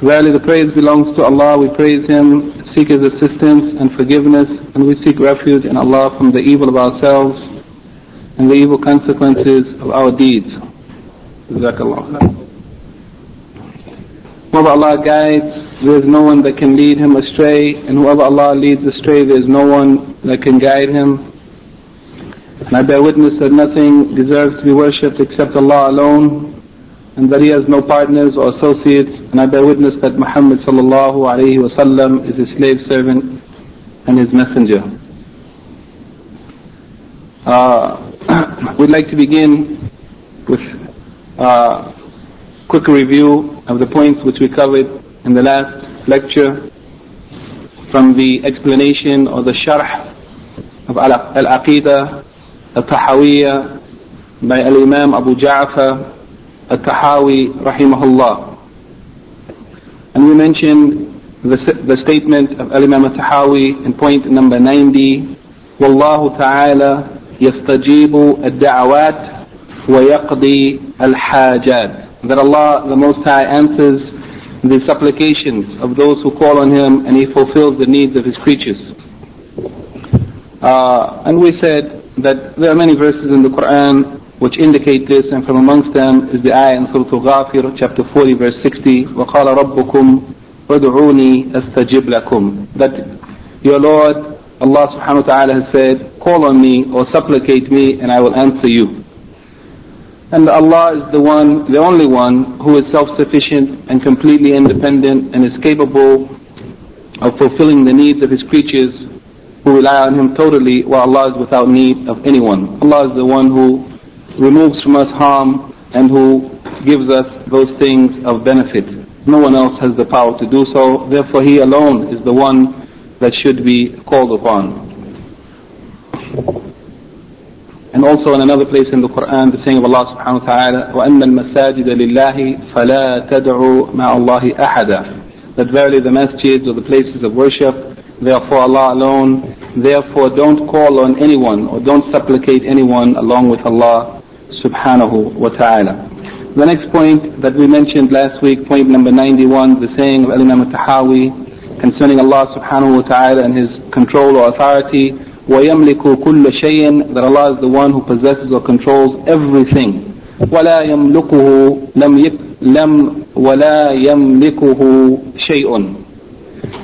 Verily the praise belongs to Allah, we praise Him, seek His assistance and forgiveness, and we seek refuge in Allah from the evil of ourselves and the evil consequences of our deeds. Jazakallah. Whoever Allah guides, there is no one that can lead him astray, and whoever Allah leads astray, there is no one that can guide him. And I bear witness that nothing deserves to be worshipped except Allah alone, and that He has no partners or associates. And I bear witness that Muhammad sallallahu alayhi wasallam is His slave servant and His messenger. Uh, we'd like to begin with a quick review of the points which we covered in the last lecture from the explanation or the sharh of Al-Aqidah Al-Tahawiyya by Al-Imam Abu Ja'far Al-Tahawi rahimahullah. And we mentioned the, the statement of Al-Imam Al-Tahawi in point number 90 والله تعالى يستجيب الدعوات ويقضي الحاجات that Allah the Most High answers the supplications of those who call on Him and He fulfills the needs of His creatures. Uh, and we said that there are many verses in the Quran which indicate this, and from amongst them is the ayah in Surah Al-Ghafir, chapter 40, verse 60, وَقَالَ رَبُّكُمْ وَادْعُونِي أَسْتَجِبْ لَكُمْ That your Lord, Allah subhanahu wa ta'ala has said, call on me or supplicate me and I will answer you. And Allah is the one, the only one who is self-sufficient and completely independent and is capable of fulfilling the needs of His creatures who rely on Him totally while Allah is without need of anyone. Allah is the one who removes from us harm and who gives us those things of benefit. No one else has the power to do so. Therefore He alone is the one that should be called upon. And also in another place in the Quran, the saying of Allah subhanahu wa ta'ala, وَأَنَّ الْمَسَاجِدَ لِلَّهِ فَلَا تَدْعُوا مَعَ اللَّهِ أَحَدًا That verily the masjids or the places of worship, they are for Allah alone. Therefore don't call on anyone or don't supplicate anyone along with Allah subhanahu wa ta'ala. The next point that we mentioned last week, point number 91, the saying of Imam al-Tahawi concerning Allah subhanahu wa ta'ala and His control or authority, وَيَمْلِكُ كُلَّ شَيْءٍ That Allah is the one who possesses or controls everything. وَلَا يَمْلِكُهُ لَمْ يك لم وَلَا يَمْلِكُهُ شَيْءٌ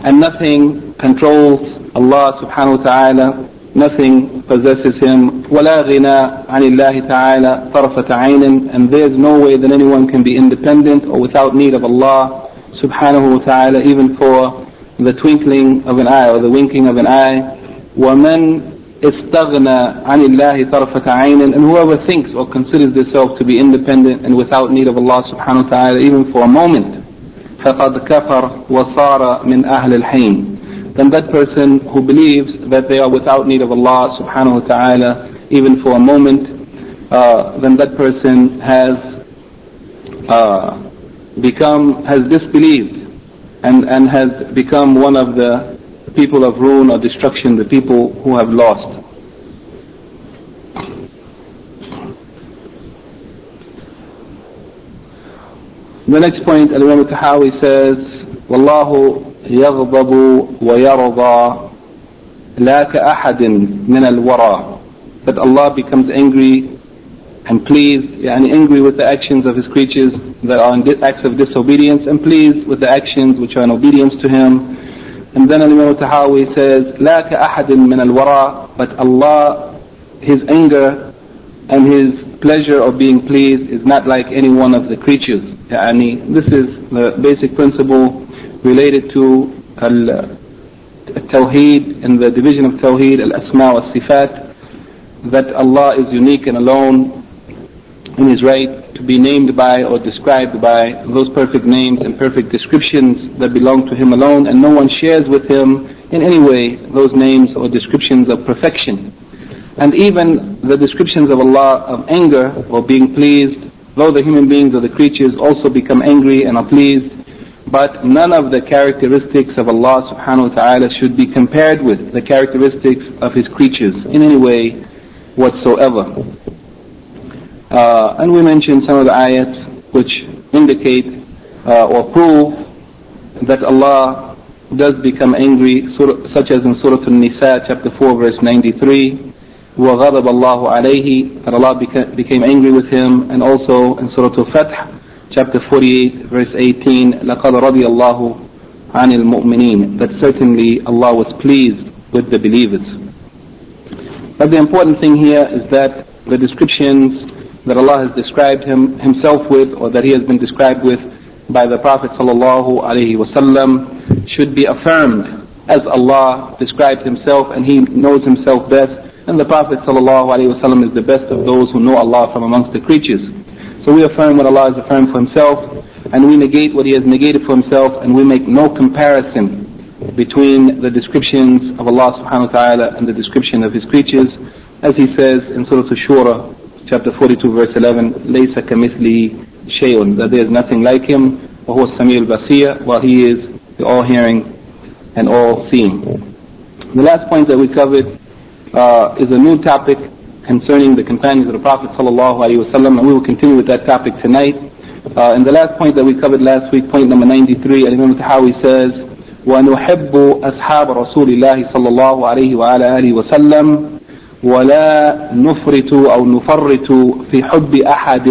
And nothing controls Allah subhanahu wa ta'ala nothing possesses him ولا غنى عن الله تعالى طرفة عين and there is no way that anyone can be independent or without need of Allah subhanahu wa ta'ala even for the twinkling of an eye or the winking of an eye ومن استغنى عن الله طرفة عين and whoever thinks or considers himself to be independent and without need of Allah subhanahu wa ta'ala even for a moment فقد كفر وصار من أهل الحين then that person who believes that they are without need of Allah subhanahu wa ta'ala even for a moment, uh, then that person has uh, become, has disbelieved and, and has become one of the people of ruin or destruction, the people who have lost. The next point, Al-Imam al-Tahawi says, وَاللَّهُ يغضب ويرضى لا كأحد من الورى that Allah becomes angry and pleased يعني angry with the actions of his creatures that are in acts of disobedience and pleased with the actions which are in obedience to him and then Imam Tahawi says لا كأحد من الورى but Allah his anger and his pleasure of being pleased is not like any one of the creatures يعني this is the basic principle related to al-tawheed and the division of tawheed, al-asma wa sifat, that Allah is unique and alone in his right to be named by or described by those perfect names and perfect descriptions that belong to him alone, and no one shares with him in any way those names or descriptions of perfection. And even the descriptions of Allah of anger or being pleased, though the human beings or the creatures also become angry and are pleased, but none of the characteristics of Allah subhanahu wa ta'ala should be compared with the characteristics of His creatures in any way whatsoever. Uh, and we mentioned some of the ayats which indicate uh, or prove that Allah does become angry, such as in Surah An-Nisa, chapter 4, verse 93. وغضب الله عليه that Allah became angry with him and also in Surah Al-Fath chapter 48, verse 18. لَقَدْ رَضِيَ اللَّهُ عَنِ الْمُؤْمِنِينَ That certainly Allah was pleased with the believers. But the important thing here is that the descriptions that Allah has described him, himself with or that he has been described with by the Prophet sallallahu alaihi wasallam should be affirmed as Allah described himself and he knows himself best and the Prophet sallallahu alaihi wasallam is the best of those who know Allah from amongst the creatures. So we affirm what Allah has affirmed for himself and we negate what he has negated for himself and we make no comparison between the descriptions of Allah subhanahu wa ta'ala and the description of his creatures as he says in Surah Ash-Shura chapter 42 verse 11 ليس كمثله شيء that there is nothing like him وهو السميع البصير while he is the all hearing and all seeing the last point that we covered uh, is a new topic concerning the companions of the Prophet sallallahu alaihi wasallam and we will continue with that topic tonight uh, and the last point that we covered last week point number 93 Imam Tahawi says ونحب أصحاب رسول الله صلى الله عليه وعلى آله وسلم ولا نفرط أو نفرط في حب أحد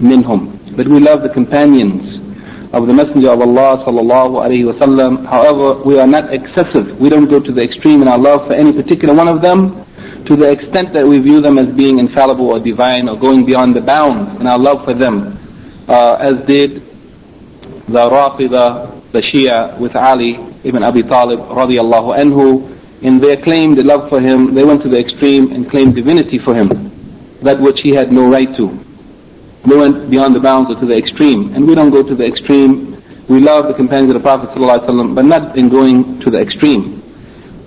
منهم but we love the companions of the Messenger of Allah sallallahu alaihi wasallam. However, we are not excessive. We don't go to the extreme in our love for any particular one of them to the extent that we view them as being infallible or divine or going beyond the bounds in our love for them, uh, as did the Rafida, the Shia with Ali ibn Abi Talib radiallahu anhu, in their claim, the love for him, they went to the extreme and claimed divinity for him, that which he had no right to. They went beyond the bounds or to the extreme, and we don't go to the extreme. We love the companions of the Prophet but not in going to the extreme.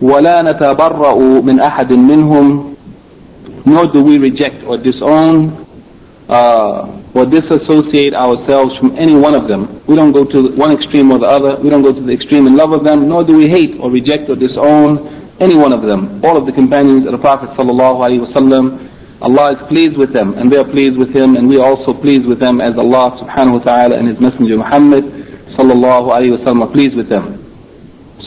ولا نتبرأ من أحد منهم nor do we reject or disown uh, or disassociate ourselves from any one of them. We don't go to one extreme or the other. We don't go to the extreme in love of them, nor do we hate or reject or disown any one of them. All of the companions of the Prophet sallallahu alaihi wasallam, Allah is pleased with them, and they are pleased with Him, and we are also pleased with them as Allah subhanahu wa ta'ala and His Messenger Muhammad sallallahu alaihi wasallam are pleased with them.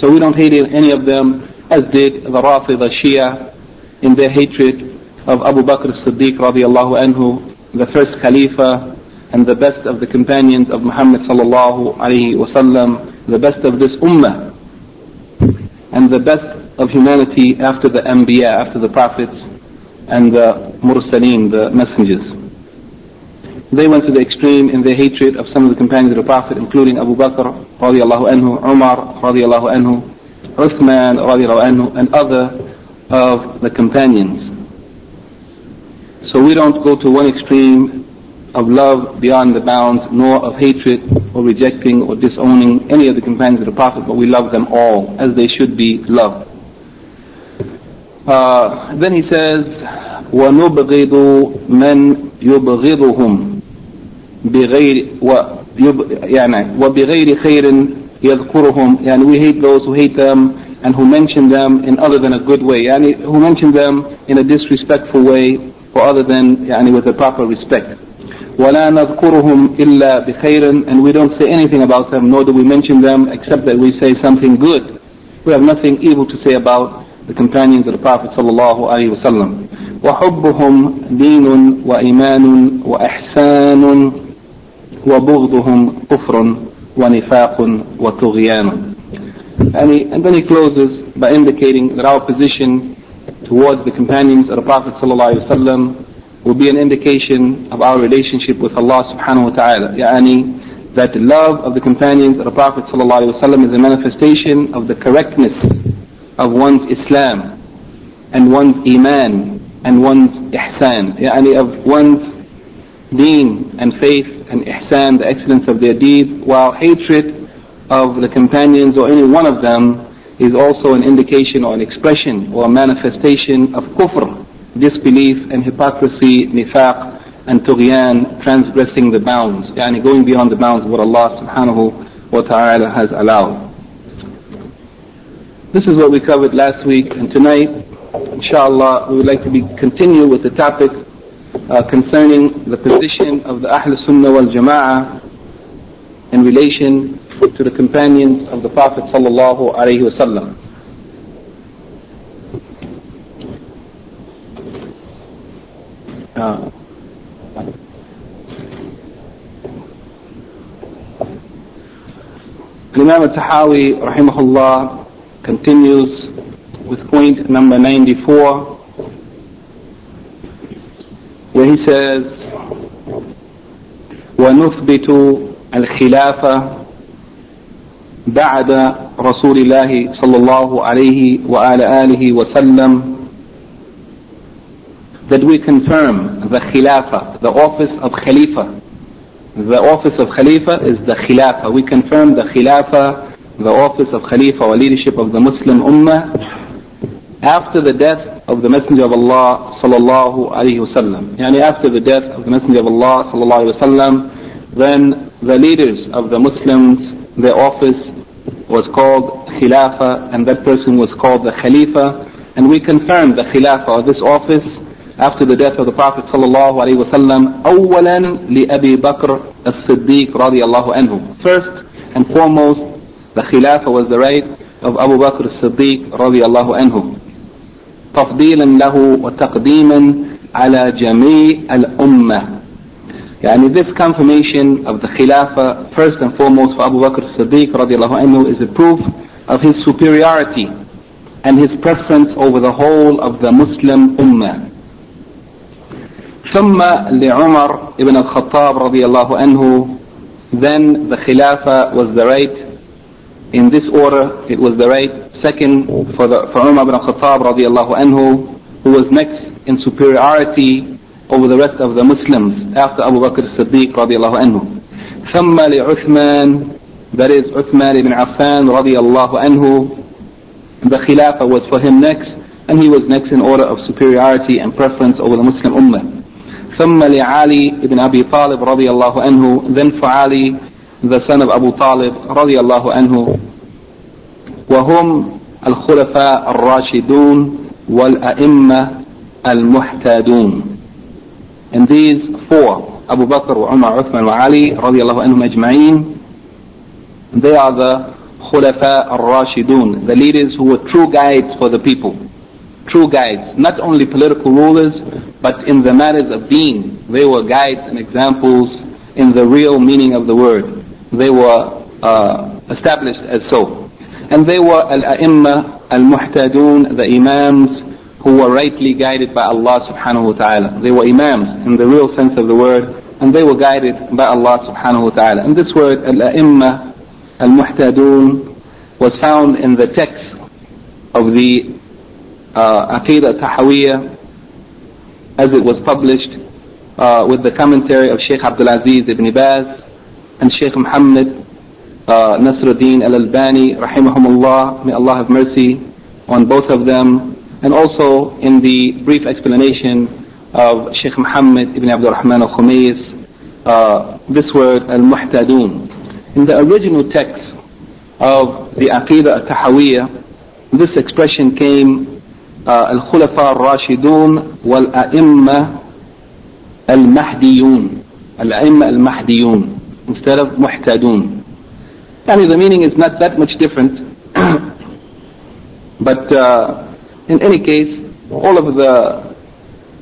So we don't hate any of them, as did the Rafida Shia in their hatred of Abu Bakr as-Siddiq radiallahu anhu, the first Khalifa and the best of the companions of Muhammad sallallahu alaihi wasallam, the best of this ummah, and the best of humanity after the Anbiya, after the prophets and the Mursaleen, the messengers. They went to the extreme in their hatred of some of the companions of the Prophet, including Abu Bakr radiallahu anhu, Umar radiallahu anhu, Uthman radiallahu anhu, and other of the companions. So we don't go to one extreme of love beyond the bounds, nor of hatred or rejecting or disowning any of the companions of the Prophet, but we love them all as they should be loved. Uh, then he says, وَنُبْغِضُ مَنْ يُبْغِضُهُم بغير يعني وبغير خير يذكرهم يعني we hate those who hate them and who mention them in other than a good way يعني who mention them in a disrespectful way or other than يعني with a proper respect ولا نذكرهم إلا بخير and we don't say anything about them nor do we mention them except that we say something good we have nothing evil to say about the companions of the Prophet sallallahu alaihi wasallam. وحبهم دين وإيمان وإحسان وبغضهم كفر ونفاق وطغيان. And, he, and then he closes by indicating that our position towards the companions of the Prophet sallallahu alaihi wasallam will be an indication of our relationship with Allah subhanahu wa ta'ala. يعني that the love of the companions of the Prophet sallallahu alaihi wasallam is a manifestation of the correctness of one's Islam and one's Iman and one's Ihsan, yani of one's deen and faith and ihsan, the excellence of their deeds, while hatred of the companions or any one of them is also an indication or an expression or a manifestation of kufr, disbelief and hypocrisy, nifaq, and tughyan, transgressing the bounds, yani going beyond the bounds of what Allah subhanahu wa ta'ala has allowed. This is what we covered last week, and tonight, inshallah, we would like to be, continue with the topic uh, concerning the position of the Ahl Sunnah wal Jama'ah in relation to the companions of the Prophet sallallahu alaihi wasallam. Uh, Imam al-Tahawi rahimahullah continues with point number 94 where he says ونثبت الخلافة بعد رسول الله صلى الله عليه وآله آله وسلم that we confirm the Khilafah, the office of Khalifa. The office of Khalifa is the Khilafah. We confirm the Khilafah, the office of Khalifa or leadership of the Muslim Ummah after the death of the Messenger of Allah sallallahu alaihi wasallam. Yani after the death of the Messenger of Allah sallallahu alaihi wasallam, then the leaders of the Muslims, their office was called Khilafah and that person was called the Khalifa and we confirmed the Khilafah of this office after the death of the Prophet sallallahu alaihi wasallam أولا لأبي بكر الصديق رضي الله عنه First and foremost the Khilafah was the right of Abu Bakr as-Siddiq رضي الله عنه تفضيلا له وتقديما على جميع الأمة Yani this confirmation of the Khilafah, first and foremost for Abu Bakr Siddiq radiallahu anhu, is a proof of his superiority and his preference over the whole of the Muslim Ummah. ثم لعمر ibn al-Khattab radiallahu anhu, then the Khilafah was the right, in this order it was the right, second for, the, for Umar ibn al-Khattab radiallahu anhu, who was next in superiority over the rest of the Muslims after Abu Bakr as-Siddiq radiallahu anhu. ثم لعثمان that is Uthman ibn Affan radiallahu anhu the Khilafah was for him next and he was next in order of superiority and preference over the Muslim Ummah. ثم لعلي ibn Abi Talib radiallahu anhu then for Ali the son of Abu Talib radiallahu anhu وهم الخلفاء الراشدون والأئمة المحتادون And these four, Abu Bakr, Umar, Uthman, wa Ali, radiallahu anhum ajma'een, they are the Khulafa al-Rashidun, the leaders who were true guides for the people. True guides, not only political rulers, but in the matters of deen. They were guides and examples in the real meaning of the word. They were uh, established as so. And they were al-a'imma, al-muhtadun, the imams, who were rightly guided by Allah subhanahu wa ta'ala. They were imams in the real sense of the word, and they were guided by Allah subhanahu wa ta'ala. And this word, al-a'imma, al-muhtadun, was found in the text of the uh, Aqidah as it was published uh, with the commentary of Sheikh Abdul Aziz ibn Baz and Sheikh Muhammad uh, Nasruddin al-Albani rahimahumullah may Allah have mercy on both of them and also in the brief explanation of Sheikh Muhammad ibn Abdul Rahman al-Khumayis, uh, this word al-muhtadun. In the original text of the Aqidah al-Tahawiyah, this expression came uh, al-Khulafa al-Rashidun wal-A'imma al-Mahdiyun. Al-A'imma al-Mahdiyun instead of muhtadun. I mean, the meaning is not that much different, but uh, in any case, all of the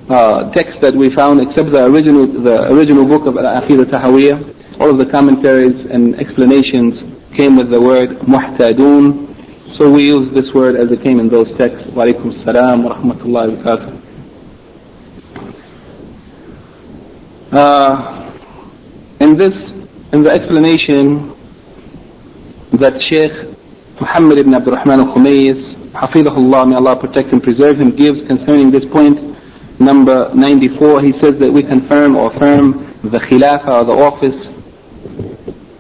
uh, texts that we found, except the original, the original book of Al-Aqidah Tahawiyah, all of the commentaries and explanations came with the word muhtadun. So we use this word as it came in those texts. Wa alaikum salam wa rahmatullahi wa barakatuh. Uh, in this, in the explanation that Sheikh Muhammad ibn Abdul Rahman al-Khumayis Hafidahullah, may Allah protect and preserve him, gives concerning this point, number 94, he says that we confirm or affirm the Khilafah or the office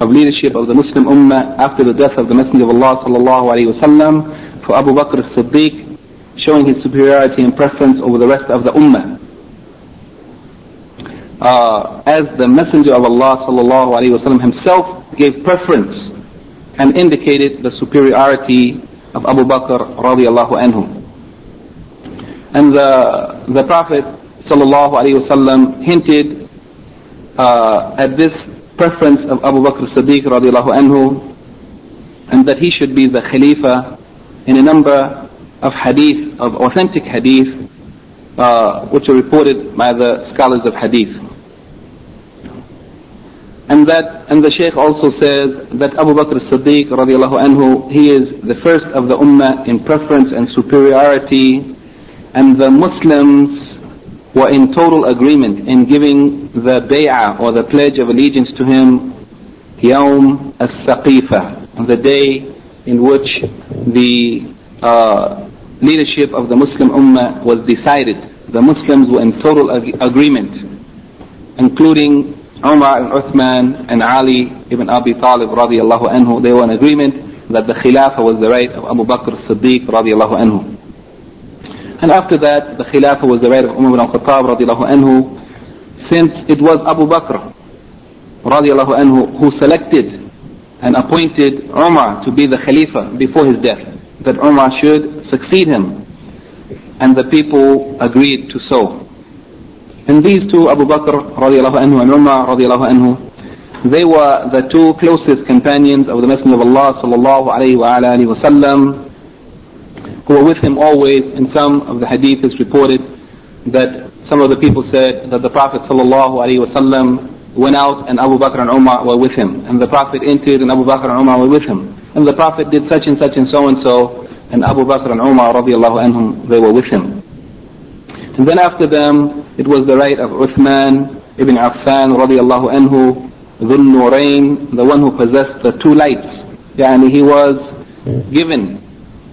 of leadership of the Muslim Ummah after the death of the Messenger of Allah sallallahu alayhi wasallam for Abu Bakr as-Siddiq, showing his superiority and preference over the rest of the Ummah. Uh, as the Messenger of Allah sallallahu alayhi wasallam himself gave preference and indicated the superiority of Abu Bakr radiallahu anhu. And the, the Prophet sallallahu alayhi wasallam hinted uh, at this preference of Abu Bakr Siddiq radiallahu anhu and that he should be the Khalifa in a number of hadith, of authentic hadith, uh, which are reported by the scholars of hadith. And that, and the Shaykh also says that Abu Bakr as-Siddiq radiallahu anhu, he is the first of the Ummah in preference and superiority, and the Muslims were in total agreement in giving the bay'ah or the pledge of allegiance to him Yawm as-Saqifa, the day in which the uh, leadership of the Muslim Ummah was decided. The Muslims were in total ag- agreement, including Umar and Uthman and Ali ibn Abi Talib radiallahu anhu. They were in agreement that the Khilafah was the right of Abu Bakr as-Siddiq radiallahu anhu. And after that, the Khilafah was the right of Umar ibn al-Khattab radiallahu anhu, since it was Abu Bakr radiallahu anhu who selected and appointed Umar to be the Khalifa before his death, that Umar should succeed him. And the people agreed to so. And these two, Abu Bakr radiallahu anhu and Umar radiallahu anhu, they were the two closest companions of the Messenger of Allah sallallahu alayhi wa alihi wa sallam, who were with him always. In some of the hadith is reported that some of the people said that the Prophet sallallahu alaihi wasallam went out and Abu Bakr and Umar were with him. And the Prophet entered and Abu Bakr and Umar were with him. And the Prophet did such and such and so and so. And Abu Bakr and Umar radiallahu anhum, they were with him. And then after them, it was the right of Uthman ibn Affan radiallahu anhu, Dhul Nurayn, the one who possessed the two lights. Yani he was given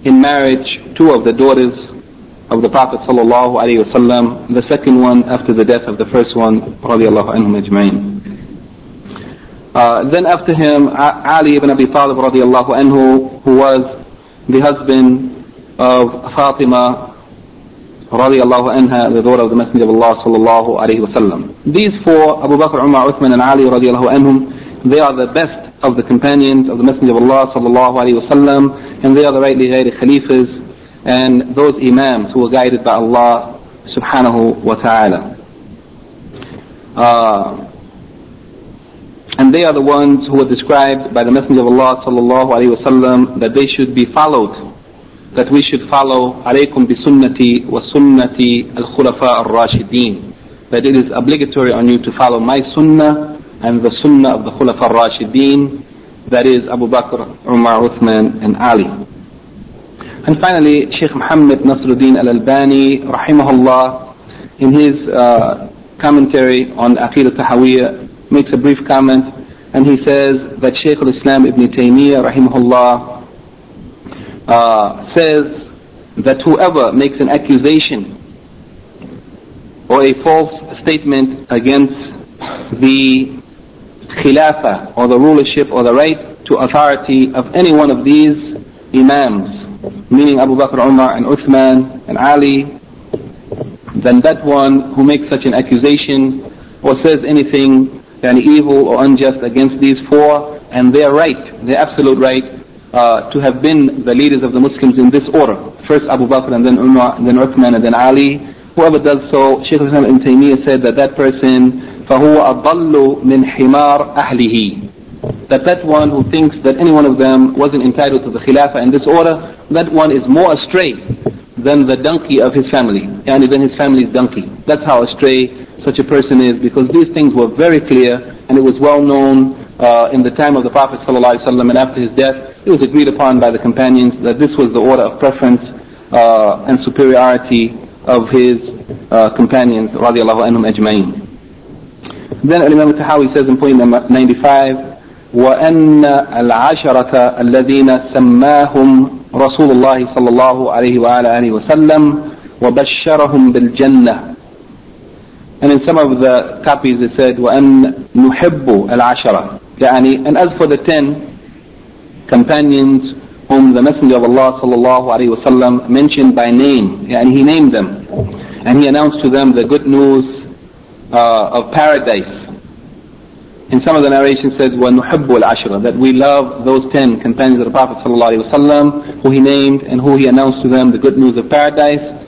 in marriage two of the daughters of the Prophet sallallahu alaihi wasallam. The second one after the death of the first one, radiallahu anhum ajma'in. Uh, then after him, Ali ibn Abi Talib radiallahu anhu, who was the husband of Fatima radiallahu anha, the daughter of the Messenger of Allah sallallahu alaihi wasallam. These four, Abu Bakr, Umar, Uthman and Ali radiallahu anhum, they are the best of the companions of the Messenger of Allah sallallahu alaihi wasallam, and they are the rightly guided khalifas and those imams who were guided by Allah subhanahu wa ta'ala. Uh, and they are the ones who were described by the Messenger of Allah sallallahu alaihi wasallam that they should be followed that we should follow alaykum bi sunnati wa sunnati al khulafa al rashidin that it is obligatory on you to follow my sunnah and the sunnah of the khulafa al rashidin that is Abu Bakr, Umar, Uthman and Ali. And finally Sheikh Muhammad Nasruddin al-Albani rahimahullah in his uh, commentary on Aqidah Tahawiyah makes a brief comment and he says that Shaykh al-Islam Ibn Taymiyyah rahimahullah uh, says that whoever makes an accusation or a false statement against the khilafah or the rulership or the right to authority of any one of these imams, meaning Abu Bakr, Umar and Uthman and Ali, then that one who makes such an accusation or says anything any evil or unjust against these four and their right, their absolute right uh, to have been the leaders of the Muslims in this order. First Abu Bakr and then Umar and then Uthman and then Ali. Whoever does so, Shaykh Islam ibn Taymiyyah said that that person, فَهُوَ أَضَلُّ مِنْ حِمَارِ أَهْلِهِ That that one who thinks that any one of them wasn't entitled to the Khilafah in this order, that one is more astray than the donkey of his family. Yani than his family's donkey. That's how astray such a person is because these things were very clear and it was well known uh, in the time of the Prophet ﷺ and after his death, it was agreed upon by the companions that this was the order of preference uh, and superiority of his uh, companions radiallahu anhum ajma'in. Then Imam Tahawi says in point number 95, وأن العشرة الذين سماهم رسول الله صلى الله عليه وعلى آله وسلم وبشرهم بالجنة And in some of the copies it said, وَأَن نُحِبُّ الْعَشَرَةِ يعني, and as for the ten companions whom the Messenger of Allah sallallahu alaihi wasallam mentioned by name, and he named them, and he announced to them the good news uh, of paradise. In some of the narrations says, وَنُحِبُّ الْعَشْرَ That we love those ten companions of the Prophet sallallahu alaihi wasallam, who he named and who he announced to them the good news of paradise.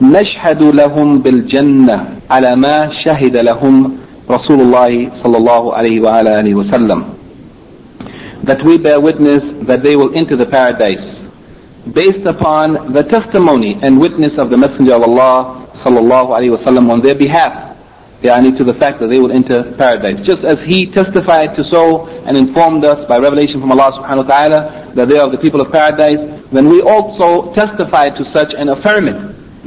نشهد لهم بالجنة على ما شهد لهم رسول الله صلى الله عليه وعلى وسلم that we bear witness that they will enter the paradise based upon the testimony and witness of the Messenger of Allah sallallahu alaihi wasallam on their behalf yani to the fact that they will enter paradise. Just as he testified to so and informed us by revelation from Allah subhanahu wa ta'ala that they are the people of paradise, then we also testify to such and affirm it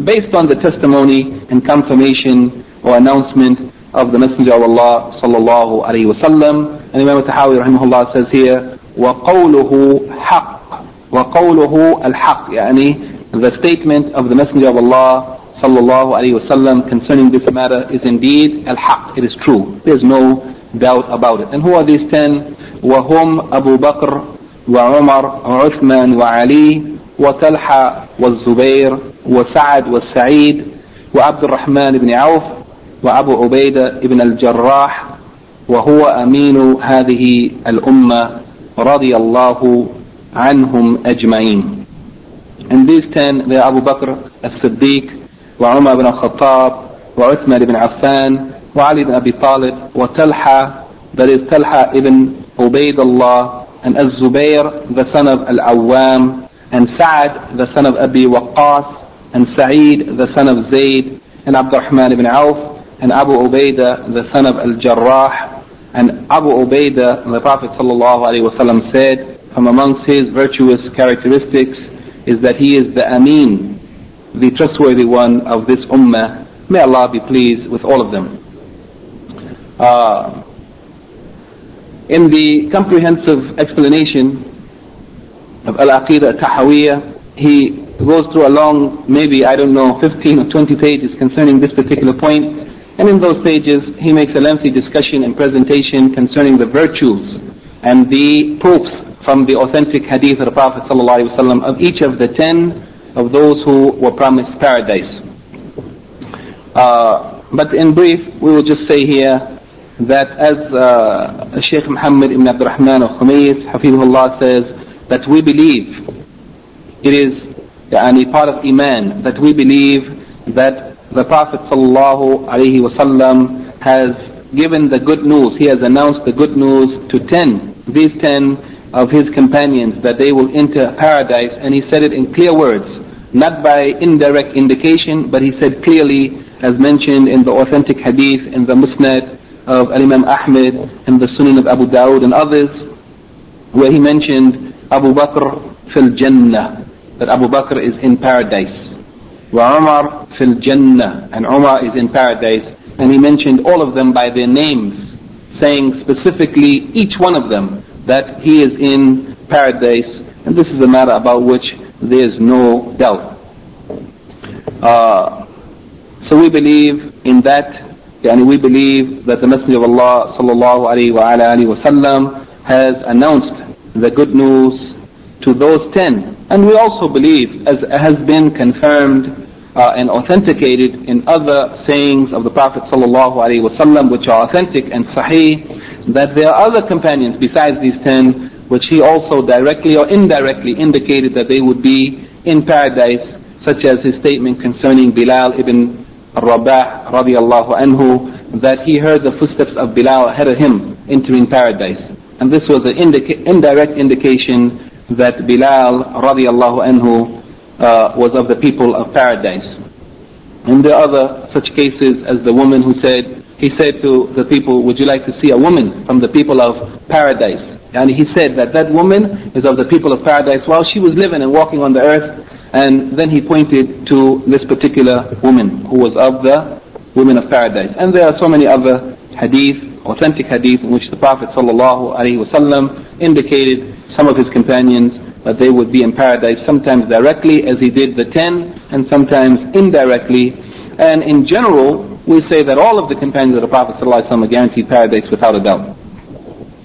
based on the testimony and confirmation or announcement of the Messenger of Allah sallallahu alaihi wasallam. And Imam Tahawi rahimahullah says here, وَقَوْلُهُ حَقٌّ وَقَوْلُهُ الْحَقِّ يعني the statement of the Messenger of Allah sallallahu alaihi wasallam concerning this matter is indeed al-haq. It is true. There's no doubt about it. And who are these ten? وهم أبو بكر وعمر وعثمان وعلي وطلحة والزبير وسعد والسعيد وعبد الرحمن بن عوف وأبو عبيدة بن الجراح وهو أمين هذه الأمة رضي الله عنهم أجمعين. And these ten, they are Abu Bakr as-Siddiq, وعمر بن الخطاب وعثمان بن عفان وعلي بن أبي طالب وتلحى that is Talha ibn Ubaidullah and Az-Zubair the son of Al-Awwam and Sa'ad the son of Abi Waqqas and Sa'id the son of Zayd and Abdurrahman ibn Auf and Abu Ubaidah the son of Al-Jarrah and Abu Ubaidah the Prophet ﷺ said from amongst his virtuous characteristics is that he is the Amin the trustworthy one of this ummah. May Allah be pleased with all of them. Uh, in the comprehensive explanation of Al-Aqidah Tahawiyah, he goes through a long, maybe, I don't know, 15 or 20 pages concerning this particular point. And in those pages, he makes a lengthy discussion and presentation concerning the virtues and the proofs from the authentic hadith of the Prophet ﷺ of each of the ten of those who were promised paradise. Uh, but in brief, we will just say here that as uh, Sheikh Muhammad ibn Abdurrahman al-Khumayis, Hafizullah says, that we believe it is yani, part of Iman, that we believe that the Prophet sallallahu alaihi wasallam has given the good news, he has announced the good news to ten, these ten of his companions, that they will enter paradise, and he said it in clear words not by indirect indication, but he said clearly, as mentioned in the authentic hadith in the Musnad of Imam Ahmed and the Sunan of Abu Dawud and others, where he mentioned Abu Bakr fil Jannah, that Abu Bakr is in paradise. Umar fil Jannah, and Umar is in paradise. And he mentioned all of them by their names, saying specifically each one of them that he is in paradise. And this is a matter about which there is no doubt. Uh, so we believe in that, and we believe that the Messenger of Allah sallallahu alaihi wasallam has announced the good news to those ten. And we also believe, as has been confirmed uh, and authenticated in other sayings of the Prophet wasallam, which are authentic and sahih, that there are other companions besides these ten which he also directly or indirectly indicated that they would be in paradise, such as his statement concerning Bilal ibn Rabah radiallahu anhu, that he heard the footsteps of Bilal ahead of him entering paradise. And this was an indica- indirect indication that Bilal radiallahu anhu uh, was of the people of paradise. And there are other such cases as the woman who said, he said to the people, would you like to see a woman from the people of paradise? And he said that that woman is of the people of paradise while she was living and walking on the earth. And then he pointed to this particular woman who was of the women of paradise. And there are so many other hadith, authentic hadith, in which the Prophet ﷺ indicated some of his companions that they would be in paradise, sometimes directly as he did the ten, and sometimes indirectly. And in general, we say that all of the companions of the Prophet ﷺ are guaranteed paradise without a doubt.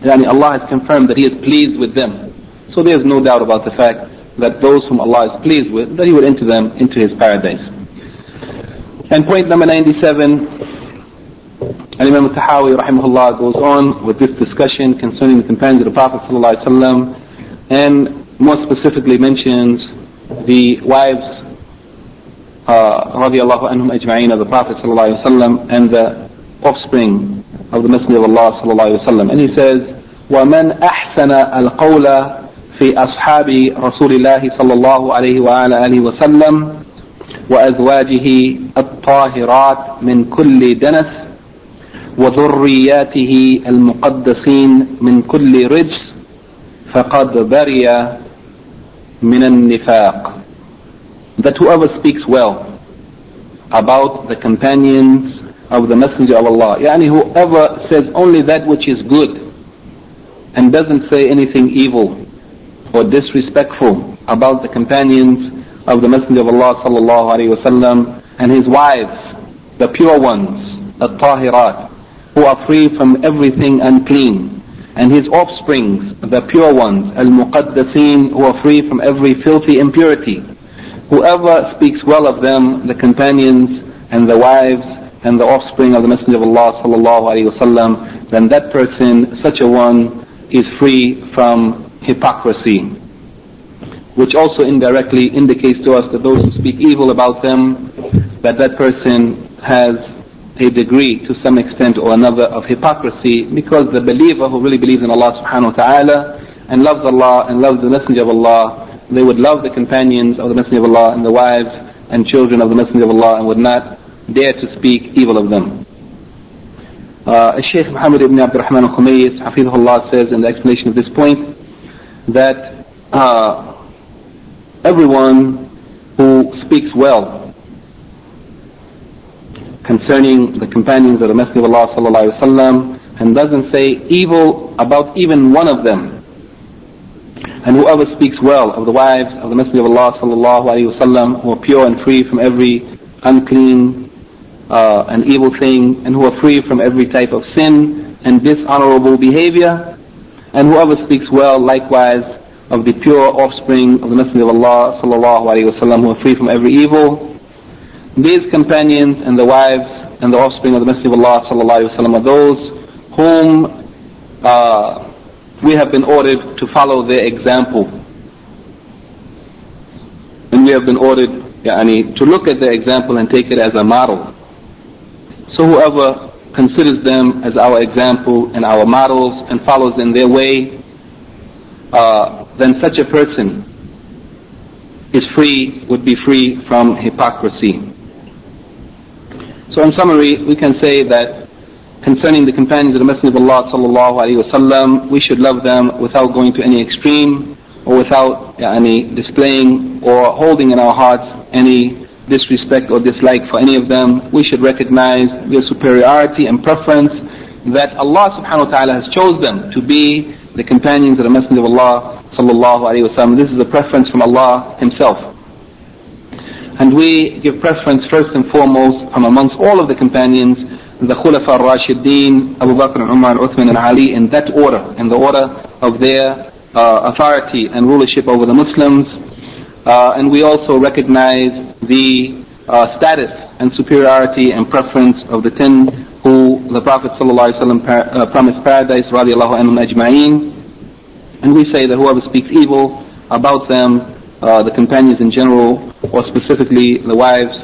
Yani Allah has confirmed that He is pleased with them. So there is no doubt about the fact that those whom Allah is pleased with, that He would enter them into His paradise. And point number 97, and Imam Tahawi rahimahullah goes on with this discussion concerning the companions of the Prophet ﷺ and more specifically mentions the wives رضي الله عنهم أجمعين of the Prophet صلى الله عليه وسلم and the offspring of the Messenger of Allah صلى الله عليه وسلم and he says ومن أحسن القول في أصحاب رسول الله صلى الله عليه وعلى آله وسلم وأزواجه الطاهرات من كل دنس وذرياته المقدسين من كل رجس فقد برئ min al-nifaq that whoever speaks well about the companions of the Messenger of Allah, yani whoever says only that which is good and doesn't say anything evil or disrespectful about the companions of the Messenger of Allah sallallahu alaihi wasallam and his wives, the pure ones, the tahirat, who are free from everything unclean and his offsprings, the pure ones, al-muqaddasin, who are free from every filthy impurity. Whoever speaks well of them, the companions and the wives and the offspring of the Messenger of Allah sallallahu alaihi wasallam, then that person, such a one, is free from hypocrisy. Which also indirectly indicates to us that those who speak evil about them, that that person has a degree to some extent or another of hypocrisy because the believer who really believes in Allah subhanahu wa ta'ala and loves Allah and loves the Messenger of Allah they would love the companions of the Messenger of Allah and the wives and children of the Messenger of Allah and would not dare to speak evil of them. Uh, Sheikh Muhammad ibn Abdul Rahman al-Khumays, Hafidhullah, says in the explanation of this point that uh, everyone who speaks well concerning the companions of the Messenger of Allah sallallahu wasallam and doesn't say evil about even one of them. And whoever speaks well of the wives of the Messenger of Allah sallallahu alaihi wasallam, who are pure and free from every unclean uh, and evil thing, and who are free from every type of sin and dishonorable behavior, and whoever speaks well likewise of the pure offspring of the Messenger of Allah sallallahu alaihi wasallam, who are free from every evil, these companions and the wives and the offspring of the Messenger of Allah sallallahu are those whom uh, we have been ordered to follow their example. And we have been ordered yani, to look at their example and take it as a model. So whoever considers them as our example and our models and follows in their way, uh, then such a person is free, would be free from hypocrisy. So in summary, we can say that concerning the companions of the Messenger of Allah sallallahu alaihi wasallam, we should love them without going to any extreme or without any displaying or holding in our hearts any disrespect or dislike for any of them. We should recognize their superiority and preference that Allah subhanahu wa ta'ala has chosen them to be the companions of the Messenger of Allah sallallahu alaihi wasallam. This is a preference from Allah Himself. And we give preference first and foremost from amongst all of the companions the Khulafa al-Rashideen, Abu Bakr, Umar, Uthman and Ali in that order, in the order of their uh, authority and rulership over the Muslims. Uh, and we also recognize the uh, status and superiority and preference of the ten who the Prophet ﷺ uh, promised paradise, radiallahu anhum ajma'een. And we say that whoever speaks evil about them, uh, the companions in general, or specifically the wives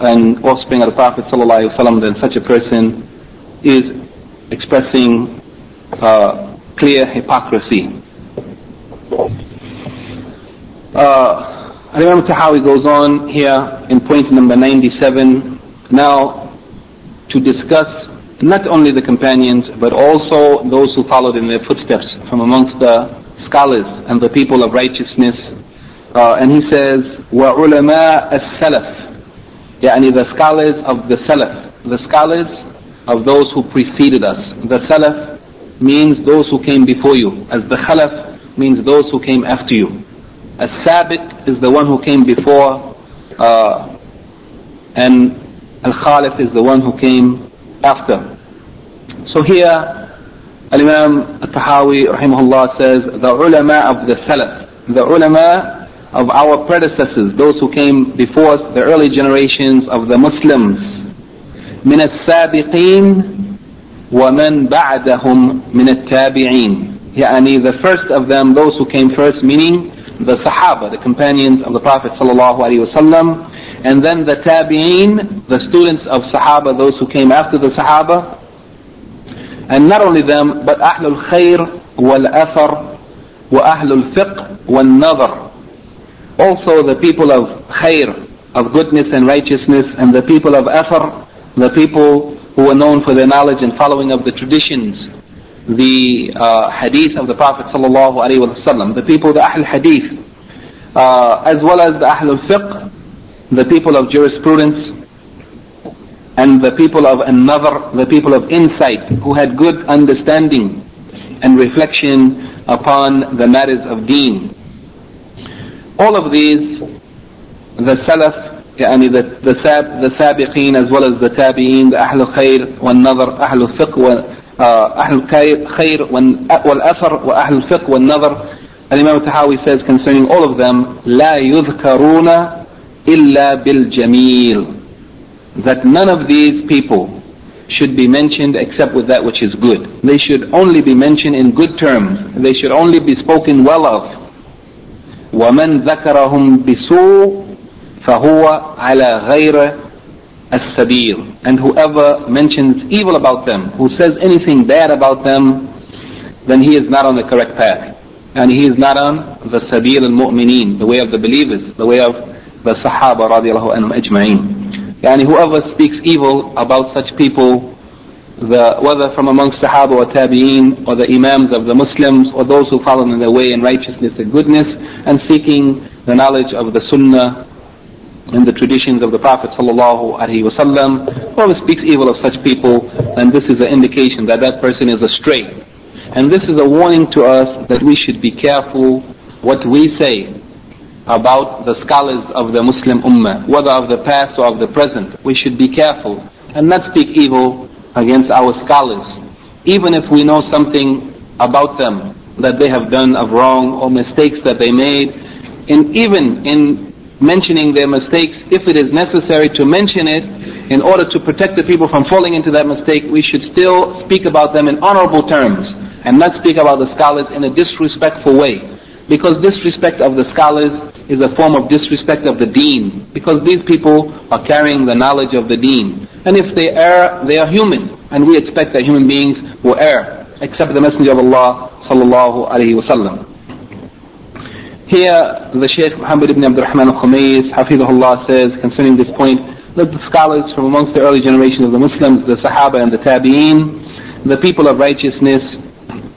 and offspring of the Prophet ﷺ, then such a person is expressing uh, clear hypocrisy. Uh, Imam Tahawi goes on here in point number 97 now to discuss not only the companions but also those who followed in their footsteps from amongst the scholars and the people of righteousness Uh, and he says, وَعُلَمَاءَ السَّلَفِ يعني the scholars of the Salaf, the scholars of those who preceded us. The Salaf means those who came before you, as the Khalaf means those who came after you. As Sabiq is the one who came before, uh, and Al-Khalif is the one who came after. So here, Al-Imam Al-Tahawi rahimahullah says, the ulama of the Salaf, the ulama of our predecessors, those who came before us, the early generations of the Muslims. من السابقين ومن بعدهم من التابعين يعني the first of them, those who came first, meaning the Sahaba, the companions of the Prophet sallallahu alaihi wasallam, and then the Tabi'een, the students of Sahaba, those who came after the Sahaba, and not only them, but أهل الخير والأثر وأهل الفقه والنظر also the people of khair, of goodness and righteousness, and the people of athar, the people who were known for their knowledge and following of the traditions, the uh, hadith of the Prophet sallallahu alaihi wasallam, the people, of the ahl hadith, uh, as well as the ahl fiqh, the people of jurisprudence, and the people of another, the people of insight, who had good understanding and reflection upon the matters of deen. All of these, the Salaf, يعني the, the, sab, the Sabiqeen as well as the Tabi'een, the Ahl al-Khair, والنظر, أهل الفقه, أهل الخير والأثر وأهل الفقه والنظر Al-Imam Tahawi says concerning all of them, لا يذكرون إلا بالجميل that none of these people should be mentioned except with that which is good. They should only be mentioned in good terms. They should only be spoken well of. ومن ذكرهم بسوء فهو على غير السبيل and whoever mentions evil about them who says anything bad about them then he is not on the correct path and he is not on the sabil al-mu'minin the way of the believers the way of the sahaba radiallahu anhum ajma'in and whoever speaks evil about such people the, whether from amongst Sahaba or Tabi'een or the Imams of the Muslims or those who follow in their way in righteousness and goodness and seeking the knowledge of the Sunnah and the traditions of the Prophet sallallahu alaihi wasallam. Whoever speaks evil of such people, then this is an indication that that person is astray. And this is a warning to us that we should be careful what we say about the scholars of the Muslim Ummah, whether of the past or of the present. We should be careful and not speak evil against our scholars, even if we know something about them that they have done of wrong or mistakes that they made, and even in mentioning their mistakes, if it is necessary to mention it in order to protect the people from falling into that mistake, we should still speak about them in honorable terms and not speak about the scholars in a disrespectful way. Because disrespect of the scholars is a form of disrespect of the deen. Because these people are carrying the knowledge of the deen. And if they err, they are human. And we expect that human beings will err. Except the Messenger of Allah sallallahu alayhi wasallam. Here, the Shaykh Muhammad ibn Abdul Rahman al-Khumays, Hafidahullah says concerning this point, that the scholars from amongst the early generation of the Muslims, the Sahaba and the Tabi'een, the people of righteousness,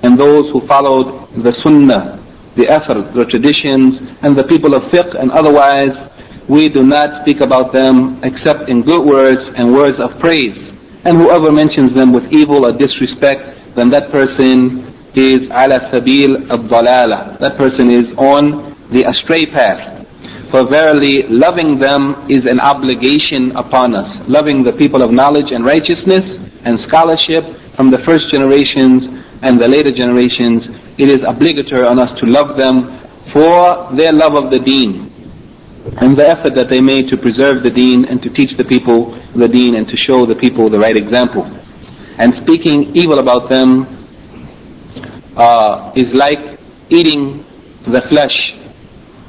and those who followed the Sunnah, the Athar, the traditions, and the people of fiqh and otherwise, we do not speak about them except in good words and words of praise. And whoever mentions them with evil or disrespect, then that person is ala sabil al-dalala. That person is on the astray path. For verily, loving them is an obligation upon us. Loving the people of knowledge and righteousness and scholarship from the first generations and the later generations it is obligatory on us to love them for their love of the deen and the effort that they made to preserve the deen and to teach the people the deen and to show the people the right example. And speaking evil about them uh, is like eating the flesh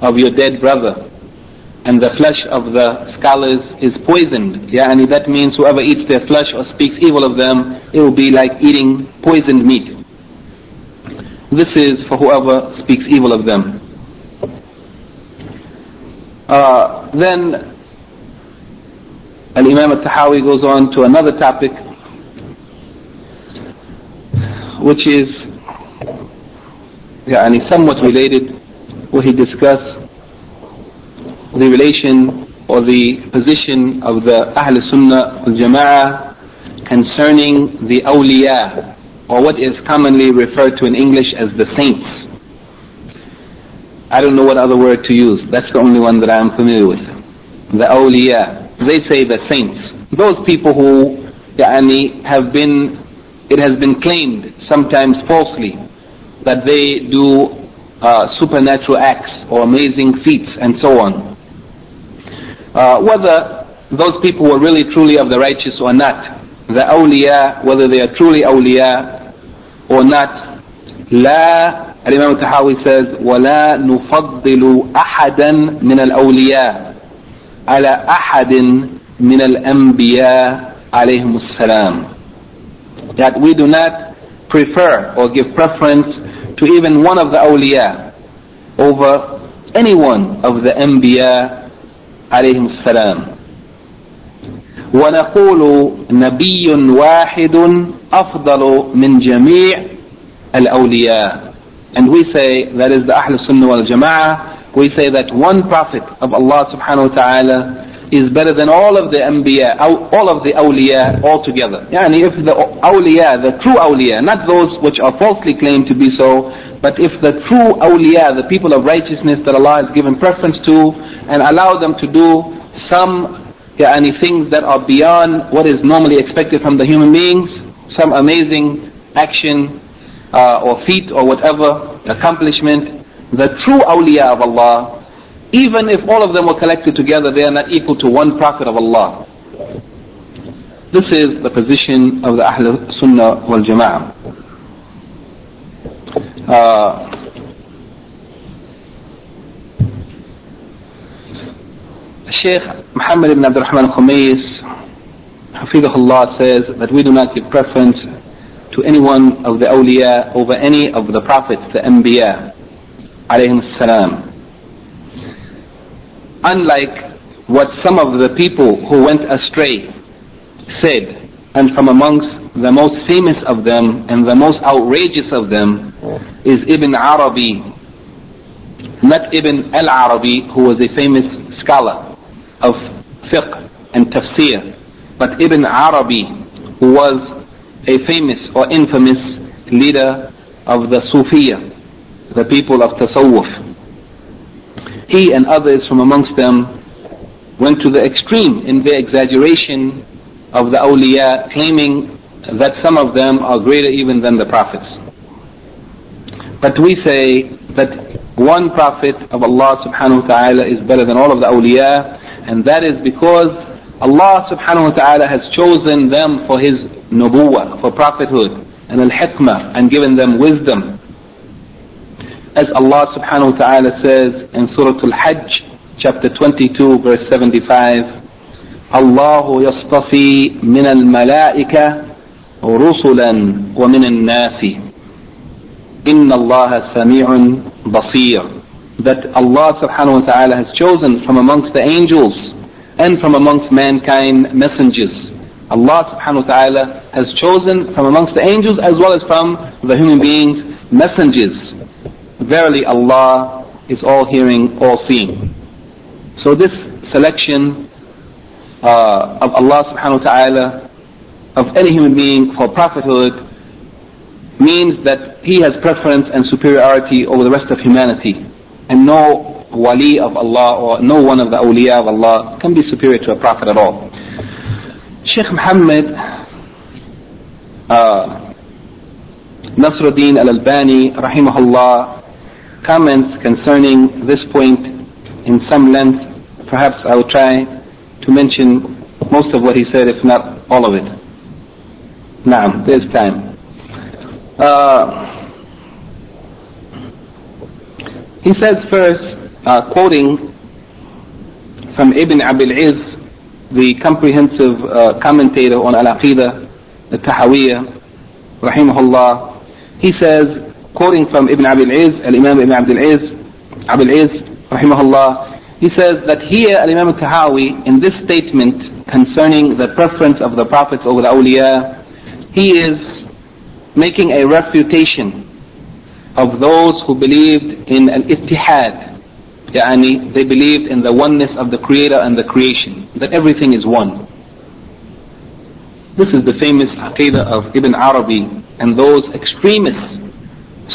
of your dead brother. And the flesh of the scholars is poisoned. Yeah, and that means whoever eats their flesh or speaks evil of them, it will be like eating poisoned meat. This is for whoever speaks evil of them. Uh, then Al-Imam al-Tahawi goes on to another topic, which is yeah, and somewhat related, where he discussed the relation or the position of the Ahl Sunnah al Jama'ah concerning the awliya, or what is commonly referred to in English as the saints. I don't know what other word to use. That's the only one that I'm familiar with. The awliya. They say the saints. Those people who yani, have been, it has been claimed, sometimes falsely, that they do uh, supernatural acts or amazing feats and so on. Uh, whether those people were really truly of the righteous or not, the awliya, whether they are truly awliya or not, لا الإمام التحاوي says ولا نفضل أحدا من الأولياء على أحد من الأنبياء عليهم السلام that we do not prefer or give preference to even one of the awliya over any one of the anbiya عليهم السلام ونقول نبي واحد أفضل من جميع الأولياء and we say that is the Ahl Sunnah wal Jama'ah we say that one prophet of Allah subhanahu wa ta'ala is better than all of the anbiya, all of the awliya altogether. Yani if the awliya, the true awliya, not those which are falsely claimed to be so, but if the true awliya, the people of righteousness that Allah has given preference to, and allow them to do some yani, things that are beyond what is normally expected from the human beings, some amazing action uh, or feat or whatever, accomplishment, the true awliya of Allah, even if all of them were collected together, they are not equal to one prophet of Allah. This is the position of the Ahl Sunnah wal Jama'ah. Uh, Sheikh Muhammad ibn Abdul Rahman Hafidahullah says that we do not give preference to any one of the awliya over any of the prophets, the anbiya, alayhim salam unlike what some of the people who went astray said, and from amongst the most famous of them and the most outrageous of them is Ibn Arabi, not Ibn al-Arabi, who was a famous scholar of fiqh and tafsir, but Ibn Arabi, who was a famous or infamous leader of the Sufiya, the people of Tasawwuf he and others from amongst them went to the extreme in their exaggeration of the awliya, claiming that some of them are greater even than the prophets. But we say that one prophet of Allah subhanahu wa ta'ala is better than all of the awliya, and that is because Allah subhanahu wa ta'ala has chosen them for His nubuwwah, for prophethood, and al-hikmah, and given them wisdom as Allah subhanahu wa ta'ala says in Surah Al-Hajj, chapter 22, verse 75, الله يصطفي من الملائكة رسلا ومن الناس إن الله سميع بصير that Allah subhanahu wa ta'ala has chosen from amongst the angels and from amongst mankind messengers. Allah subhanahu wa ta'ala has chosen from amongst the angels as well as from the human beings messengers. Verily Allah is all hearing, all seeing. So this selection uh, of Allah subhanahu wa ta'ala of any human being for prophethood means that he has preference and superiority over the rest of humanity. And no wali of Allah or no one of the awliya of Allah can be superior to a prophet at all. Sheikh Muhammad uh, Nasruddin al-Albani rahimahullah comments concerning this point in some length. Perhaps I will try to mention most of what he said, if not all of it. Now, there's time. Uh, he says first, uh, quoting from Ibn Abil Iz, the comprehensive uh, commentator on Al-Aqidah, the Tahawiyah, rahimahullah, he says, quoting from Ibn Abil Iz, Al-Imam Ibn Abdul Iz, Abil Iz, rahimahullah, he says that here Al-Imam Tahawi, in this statement concerning the preference of the prophets over the awliya, he is making a refutation of those who believed in al-ittihad. Yani they believed in the oneness of the creator and the creation, that everything is one. This is the famous aqidah of Ibn Arabi and those extremist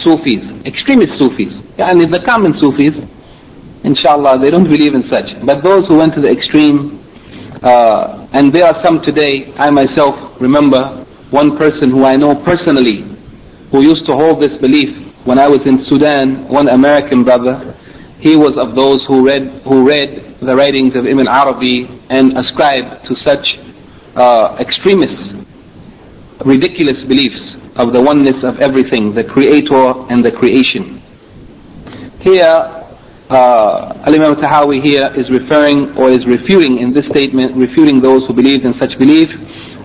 Sufis, extremist Sufis, And the common Sufis, inshallah, they don't believe in such. But those who went to the extreme, uh, and there are some today, I myself remember one person who I know personally, who used to hold this belief, when I was in Sudan, one American brother, he was of those who read, who read the writings of Ibn Arabi and ascribed to such uh, extremist, ridiculous beliefs of the oneness of everything, the creator and the creation. Here, uh, Al-Imam Tahawi here is referring or is refuting in this statement, refuting those who believed in such belief,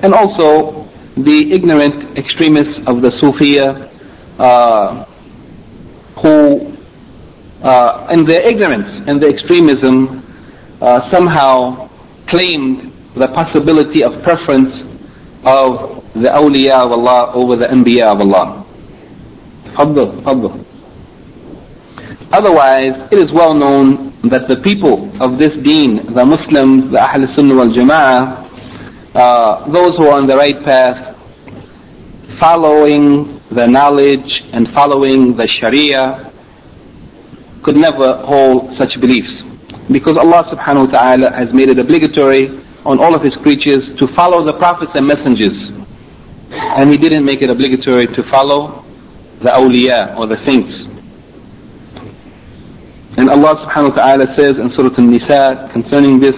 and also the ignorant extremists of the Sufiya uh, who, uh, in their ignorance and their extremism, uh, somehow claimed the possibility of preference of the awliya of Allah over the anbiya of Allah. Otherwise, it is well known that the people of this deen, the Muslims, the Ahl Sunnah wal Jama'ah, uh, those who are on the right path, following the knowledge and following the Sharia, could never hold such beliefs. Because Allah subhanahu wa ta'ala has made it obligatory on all of His creatures to follow the prophets and messengers. And He didn't make it obligatory to follow the awliya or the saints. And Allah subhanahu wa ta'ala says in Surah An-Nisa concerning this,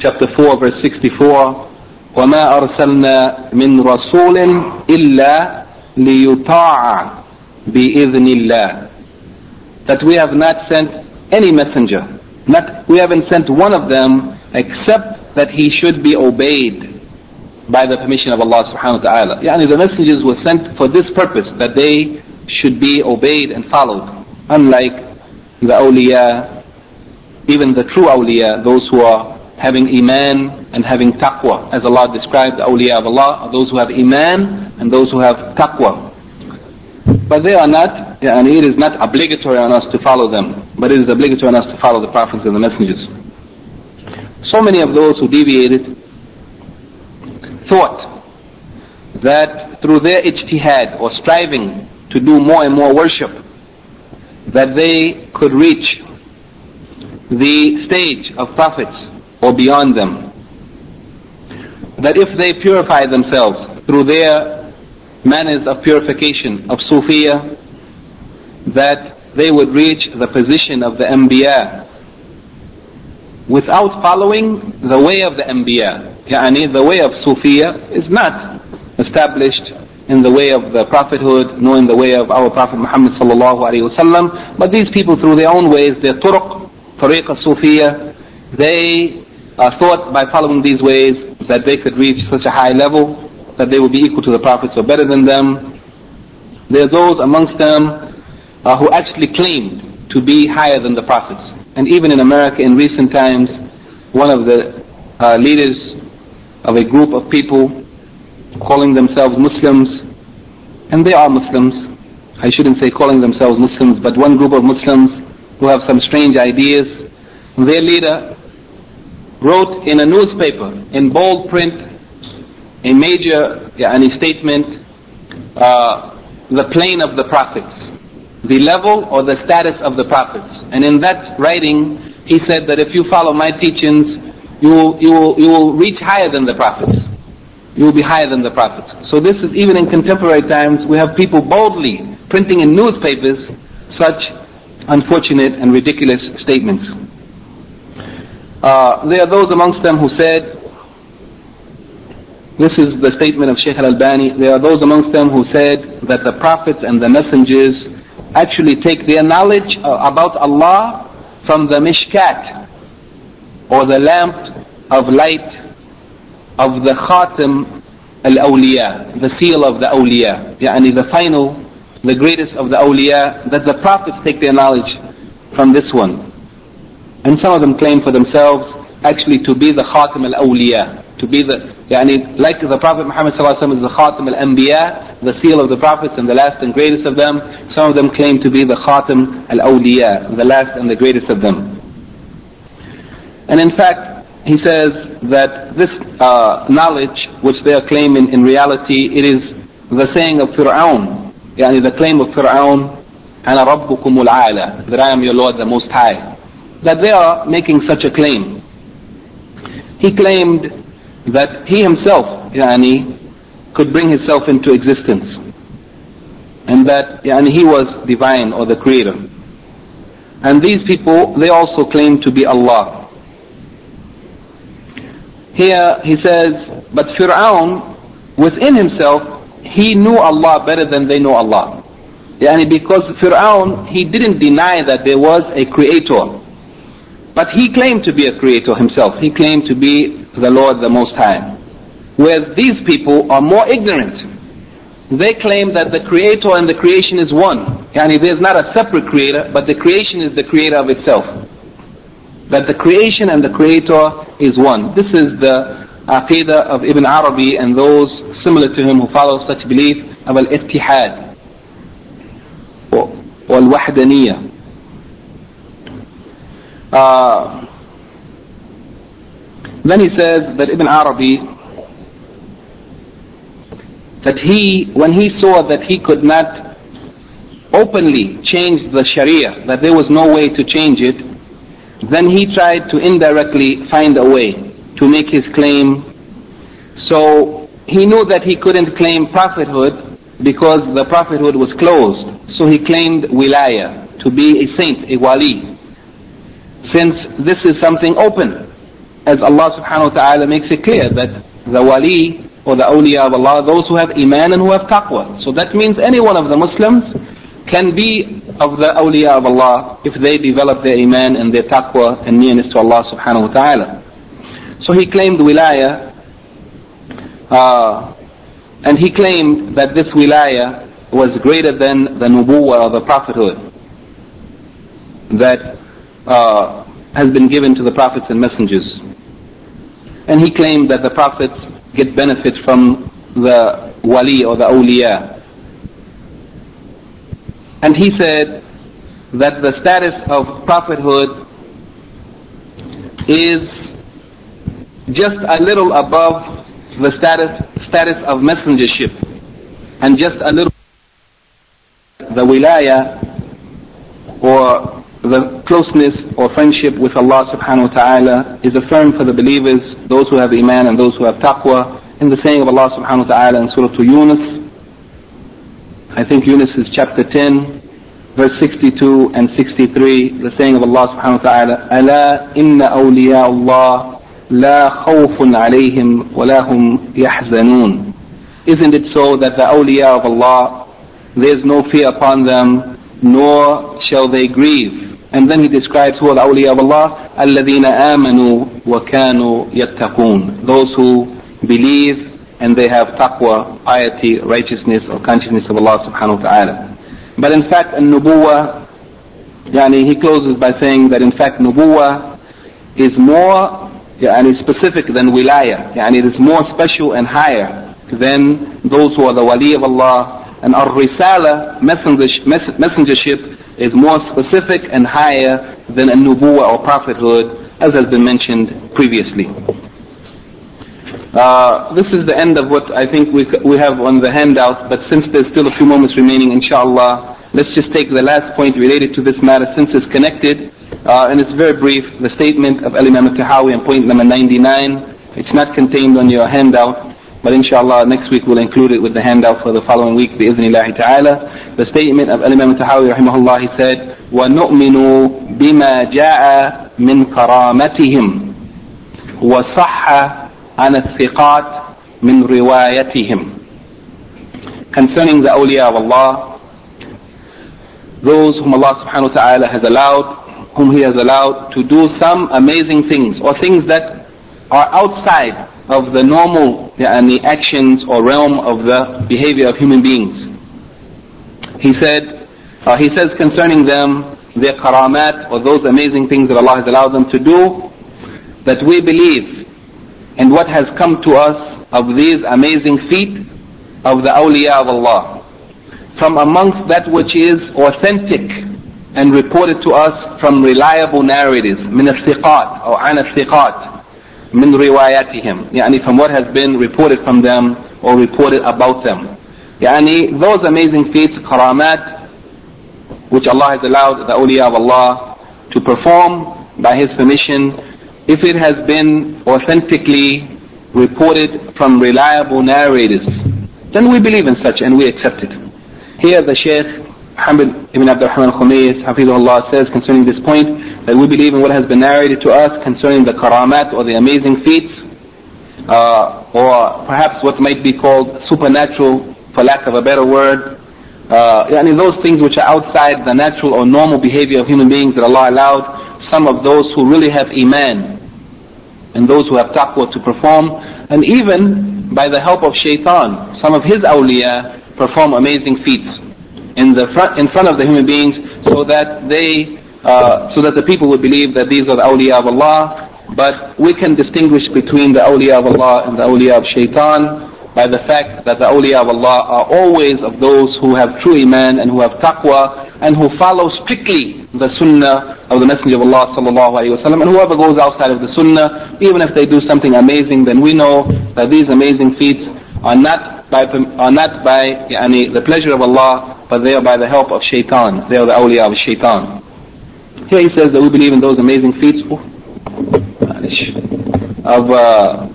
chapter 4 verse 64, وَمَا أَرْسَلْنَا مِن رَسُولٍ إِلَّا لِيُطَاعَ بِإِذْنِ اللَّهِ That we have not sent any messenger. Not, we haven't sent one of them except that he should be obeyed by the permission of Allah subhanahu wa ta'ala. Yani the messengers were sent for this purpose, that they should be obeyed and followed. Unlike the awliya, even the true awliya, those who are having iman and having taqwa. As Allah described the awliya of Allah, those who have iman and those who have taqwa. But they are not, and it is not obligatory on us to follow them, but it is obligatory on us to follow the prophets and the messengers. So many of those who deviated thought that through their ijtihad or striving to do more and more worship, that they could reach the stage of prophets or beyond them. That if they purify themselves through their manners of purification of Sufiya, that they would reach the position of the Anbiya without following the way of the Anbiya. Yani the way of Sufiya is not established in the way of the prophethood, nor in the way of our Prophet Muhammad sallallahu alaihi wasallam. But these people, through their own ways, their turuq, tariqa Sufiya, they uh, thought by following these ways that they could reach such a high level that they would be equal to the prophets or better than them. There are those amongst them uh, who actually claimed to be higher than the prophets. And even in America in recent times, one of the uh, leaders of a group of people calling themselves Muslims, and they are Muslims. I shouldn't say calling themselves Muslims, but one group of Muslims who have some strange ideas. Their leader wrote in a newspaper in bold print a major yani, statement, uh, the plane of the prophets, the level or the status of the prophets. And in that writing, he said that if you follow my teachings, you will, you will, you will reach higher than the prophets. You will be higher than the prophets. So this is even in contemporary times, we have people boldly printing in newspapers such unfortunate and ridiculous statements. Uh, there are those amongst them who said, this is the statement of Sheikh al-Albani, there are those amongst them who said that the prophets and the messengers actually take their knowledge uh, about Allah from the mishkat, or the lamp of light of the khatim al-awliya, the seal of the awliya, yani the final, the greatest of the awliya, that the prophets take their knowledge from this one. And some of them claim for themselves actually to be the Khatim al-Awliya, to be the, yani, like the Prophet Muhammad is the Khatim al-Anbiya, the seal of the prophets and the last and greatest of them. Some of them claim to be the Khatim al-Awliya, the last and the greatest of them. And in fact, he says that this uh, knowledge which they are claiming in reality, it is the saying of Fir'aun, yani the claim of Fir'aun, أنا ربكم العالى, that I am your Lord the Most High that they are making such a claim. he claimed that he himself, yani, could bring himself into existence. And that yani, he was divine or the creator. And these people, they also claim to be Allah. Here he says, but Fir'aun, within himself, he knew Allah better than they know Allah. Yani because Fir'aun, he didn't deny that there was a creator. But he claimed to be a creator himself. He claimed to be the Lord the Most High. Whereas these people are more ignorant. They claim that the creator and the creation is one. Yani there's not a separate creator, but the creation is the creator of itself. That the creation and the creator is one. This is the aqidah of Ibn Arabi and those similar to him who follow such belief of al-ittihad or al-wahdaniyah. Uh, then he says that Ibn Arabi, that he, when he saw that he could not openly change the Sharia, that there was no way to change it, then he tried to indirectly find a way to make his claim. So he knew that he couldn't claim prophethood because the prophethood was closed. So he claimed wilaya, to be a saint, a wali since this is something open. As Allah subhanahu wa ta'ala makes it clear that the wali or the awliya of Allah, those who have iman and who have taqwa. So that means any one of the Muslims can be of the awliya of Allah if they develop their iman and their taqwa and nearness to Allah subhanahu wa ta'ala. So he claimed wilaya, uh, and he claimed that this wilaya was greater than the nubuwa or the prophethood. That uh, has been given to the prophets and messengers. And he claimed that the prophets get benefit from the wali or the awliya. And he said that the status of prophethood is just a little above the status status of messengership and just a little the wilaya or the closeness or friendship with Allah subhanahu wa ta'ala is affirmed for the believers, those who have iman and those who have taqwa, in the saying of Allah subhanahu wa ta'ala in Surah Yunus. I think Yunus is chapter 10, verse 62 and 63, the saying of Allah subhanahu wa ta'ala, أَلَا إِنَّ أَوْلِيَاءَ اللَّهِ لَا خَوْفٌ عَلَيْهِمْ وَلَا هُمْ يَحْزَنُونَ Isn't it so that the awliya of Allah, there is no fear upon them, nor shall they grieve. And then he describes who are the awliya of Allah, الَّذِينَ آمَنُوا وَكَانُوا يَتَّقُونَ Those who believe and they have taqwa, piety, righteousness or consciousness of Allah subhanahu wa ta'ala. But in fact, an-nubuwa, yani he closes by saying that in fact nubuwa is more yani specific than wilaya. Yani it is more special and higher than those who are the wali of Allah. and our risala, messengership, is more specific and higher than a nubuwa or prophethood, as has been mentioned previously. Uh, this is the end of what I think we, we have on the handout, but since there's still a few moments remaining, inshallah, let's just take the last point related to this matter since it's connected, uh, and it's very brief, the statement of Al-Imam al-Tahawi on point number 99. It's not contained on your handout, but inshallah next week we'll include it with the handout for the following week, bi'iznillahi ta'ala the statement of Imam Tahawi rahimahullah, he said, وَنُؤْمِنُ بِمَا جَاءَ مِنْ كَرَامَتِهِمْ وَصَحَّ عَنَ الثِّقَاتِ مِنْ رِوَايَتِهِمْ Concerning the awliya of Allah, those whom Allah subhanahu wa ta'ala has allowed, whom He has allowed to do some amazing things, or things that are outside of the normal yani, actions or realm of the behavior of human beings. He said, uh, he says concerning them, their karamat or those amazing things that Allah has allowed them to do, that we believe and what has come to us of these amazing feats of the awliya of Allah. From amongst that which is authentic and reported to us from reliable narratives, min al-thiqat or an al-thiqat, من رواياتهم, يعني from what has been reported from them or reported about them. Yani those amazing feats, karamat, which Allah has allowed the awliya of Allah to perform by His permission, if it has been authentically reported from reliable narrators, then we believe in such and we accept it. Here the Shaykh Muhammad ibn Abdul Rahman Khumayis, Hafizullah, says concerning this point that we believe in what has been narrated to us concerning the karamat or the amazing feats, uh, or perhaps what might be called supernatural, for lack of a better word. Uh, I mean those things which are outside the natural or normal behavior of human beings that Allah allowed some of those who really have iman and those who have taqwa to perform, and even by the help of shaitan, some of his awliya perform amazing feats in the front, in front of the human beings, so that they, uh, so that the people would believe that these are the awliya of Allah. But we can distinguish between the awliya of Allah and the awliya of shaitan by the fact that the awliya of Allah are always of those who have true iman and who have taqwa and who follow strictly the sunnah of the Messenger of Allah sallallahu alaihi wasallam. And whoever goes outside of the sunnah, even if they do something amazing, then we know that these amazing feats are not by are not by yani, the pleasure of Allah, but they are by the help of shaitan. They are the awliya of shaitan. Here he says that we believe in those amazing feats of uh,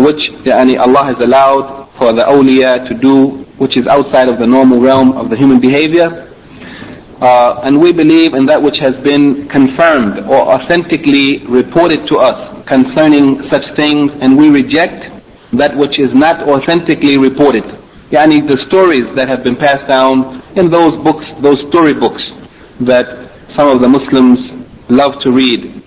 which yani, Allah has allowed for the awliya to do which is outside of the normal realm of the human behavior. Uh, and we believe in that which has been confirmed or authentically reported to us concerning such things, and we reject that which is not authentically reported. Yani the stories that have been passed down in those books, those story books that some of the Muslims love to read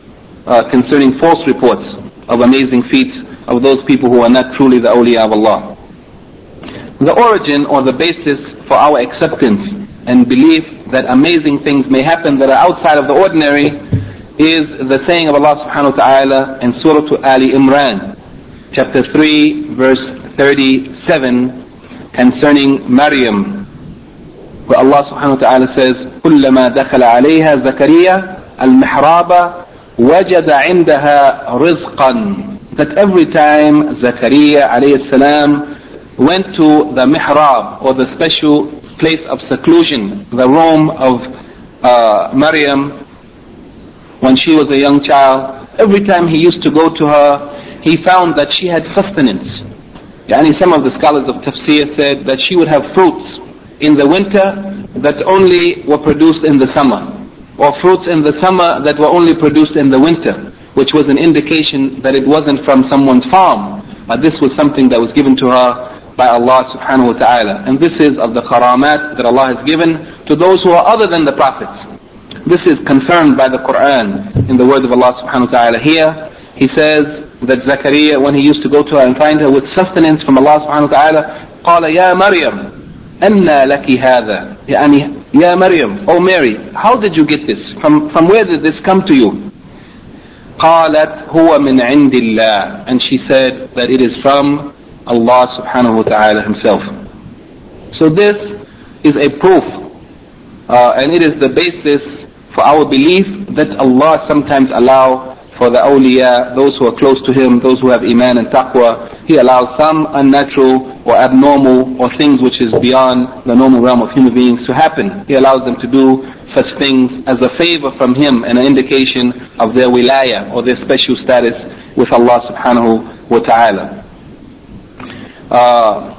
uh, concerning false reports of amazing feats of those people who are not truly the awliya of Allah. The origin or the basis for our acceptance and belief that amazing things may happen that are outside of the ordinary is the saying of Allah subhanahu wa ta'ala in Surah Ali Imran, chapter 3, verse 37, concerning Maryam, where Allah subhanahu wa ta'ala says, كلما دخل عليها زكريا المحراب وجد عندها رزقا that every time Zakaria alayhi salam went to the mihrab or the special place of seclusion, the room of uh, Maryam when she was a young child. Every time he used to go to her, he found that she had sustenance. Yani some of the scholars of tafsir said that she would have fruits in the winter that only were produced in the summer, or fruits in the summer that were only produced in the winter, which was an indication that it wasn't from someone's farm, but this was something that was given to her by Allah subhanahu wa ta'ala. And this is of the karamat that Allah has given to those who are other than the prophets. This is confirmed by the Quran in the words of Allah subhanahu wa ta'ala. Here, he says that Zakaria, when he used to go to her and find her with sustenance from Allah subhanahu wa ta'ala, قال يا مريم أنى لك هذا يعني يا مريم Oh Mary how did you get this from, from where did this come to you قالت هو من عند الله and she said that it is from Allah subhanahu wa ta'ala himself. So this is a proof uh, and it is the basis for our belief that Allah sometimes allow for the awliya, those who are close to Him, those who have iman and taqwa, he allows some unnatural or abnormal or things which is beyond the normal realm of human beings to happen. He allows them to do such things as a favor from Him and an indication of their wilaya or their special status with Allah subhanahu wa ta'ala uh,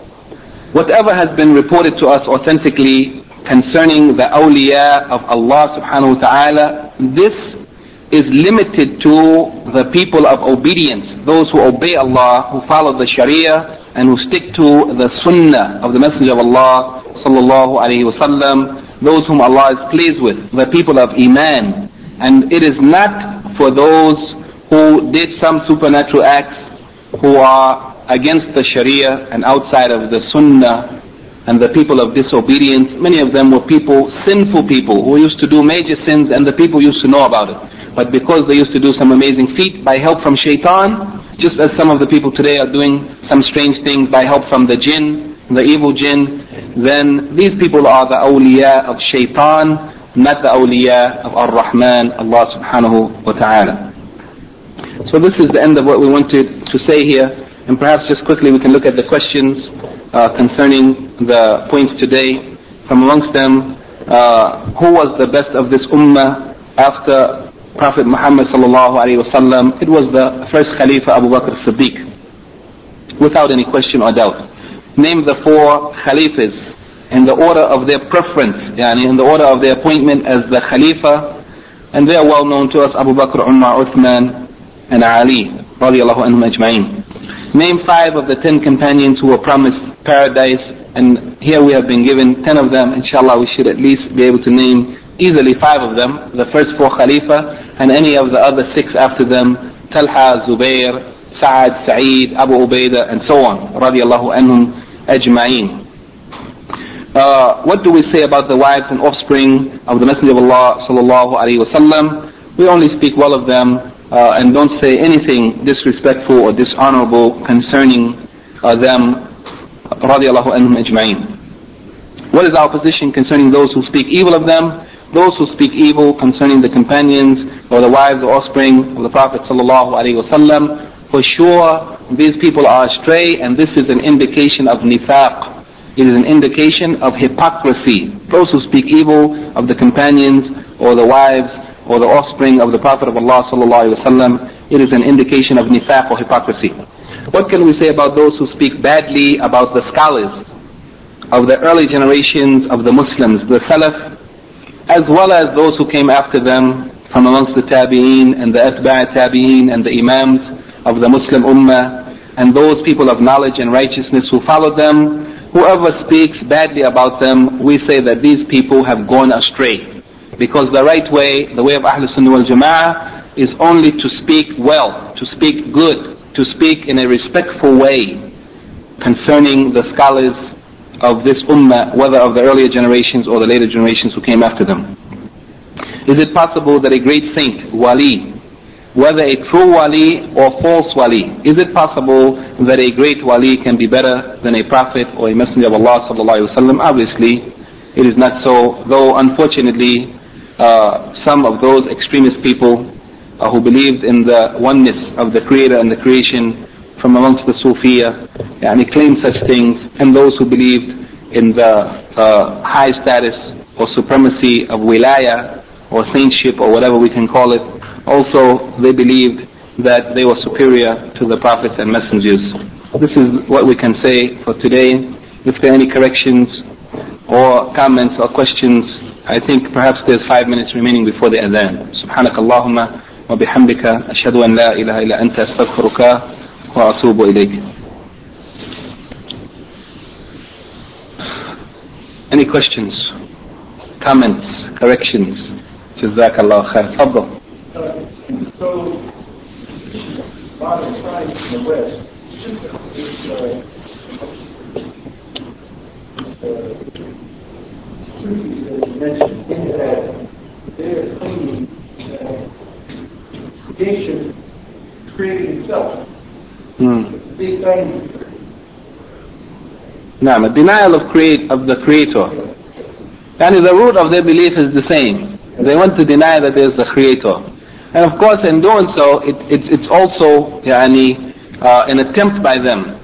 whatever has been reported to us authentically concerning the awliya of Allah subhanahu wa ta'ala, this is limited to the people of obedience, those who obey Allah, who follow the Sharia, and who stick to the Sunnah of the Messenger of Allah sallallahu alaihi wasallam, those whom Allah is pleased with, the people of Iman. And it is not for those who did some supernatural acts, who are against the Sharia and outside of the Sunnah and the people of disobedience, many of them were people, sinful people, who used to do major sins and the people used to know about it. But because they used to do some amazing feat by help from shaitan, just as some of the people today are doing some strange things by help from the jinn, the evil jinn, then these people are the awliya of shaitan, not the awliya of ar-Rahman, Allah subhanahu wa ta'ala. So this is the end of what we wanted to say here. And perhaps just quickly we can look at the questions uh, concerning the points today. From amongst them, uh, who was the best of this ummah after Prophet Muhammad sallallahu alaihi wasallam, it was the first Khalifa Abu Bakr Siddiq, without any question or doubt. Name the four Khalifas in the order of their preference, yani in the order of their appointment as the Khalifa, and they are well known to us, Abu Bakr, Umar, Uthman, and Ali, radiallahu anhum ajma'in. Name five of the ten companions who were promised paradise, and here we have been given ten of them. Inshallah, we should at least be able to name easily five of them, the first four Khalifa, and any of the other six after them, Talha, Zubair, Sa'ad, Sa'id, Abu Ubaidah, and so on, radiallahu anhum ajma'in. Uh, what do we say about the wives and offspring of the Messenger of Allah sallallahu alaihi wasallam? We only speak well of them uh, and don't say anything disrespectful or dishonorable concerning uh, them radiallahu anhum ajma'in. What is our position concerning those who speak evil of them? Those who speak evil concerning the companions or the wives or offspring of the Prophet wasallam, for sure these people are astray and this is an indication of nifaq. It is an indication of hypocrisy. Those who speak evil of the companions or the wives or the offspring of the Prophet of Allah wasallam, it is an indication of nifaq or hypocrisy. What can we say about those who speak badly about the scholars of the early generations of the Muslims, the Salaf as well as those who came after them from amongst the tabi'een and the atba' tabi'een and the imams of the Muslim ummah and those people of knowledge and righteousness who followed them, whoever speaks badly about them, we say that these people have gone astray. Because the right way, the way of Ahlul Sunnah wal Jama'ah, is only to speak well, to speak good, to speak in a respectful way concerning the scholars of this ummah, whether of the earlier generations or the later generations who came after them. Is it possible that a great saint, wali, whether a true wali or false wali, is it possible that a great wali can be better than a prophet or a messenger of Allah sallallahu wasallam? Obviously, it is not so. Though unfortunately, uh, some of those extremist people uh, who believed in the oneness of the Creator and the creation from amongst the Sufiya, and he claimed such things, and those who believed in the uh, high status or supremacy of wilaya or saintship or whatever we can call it. Also, they believed that they were superior to the prophets and messengers. This is what we can say for today. If there are any corrections or comments or questions, I think perhaps there's five minutes remaining before the adhan. سبحانك اللهم وبحمدك أشهد أن لا إله إلا أنت أستغفرك وأتوب إليك Any questions, comments, corrections? جزاك الله خير. تفضل. So, modern science in the West is uh, uh, mentioned in that they're claiming uh, creation creating itself. Hmm. Now, a denial of create of the creator. And the root of their belief is the same. They want to deny that there is a creator. And of course, in doing so, it, it, it's also yani, uh, an attempt by them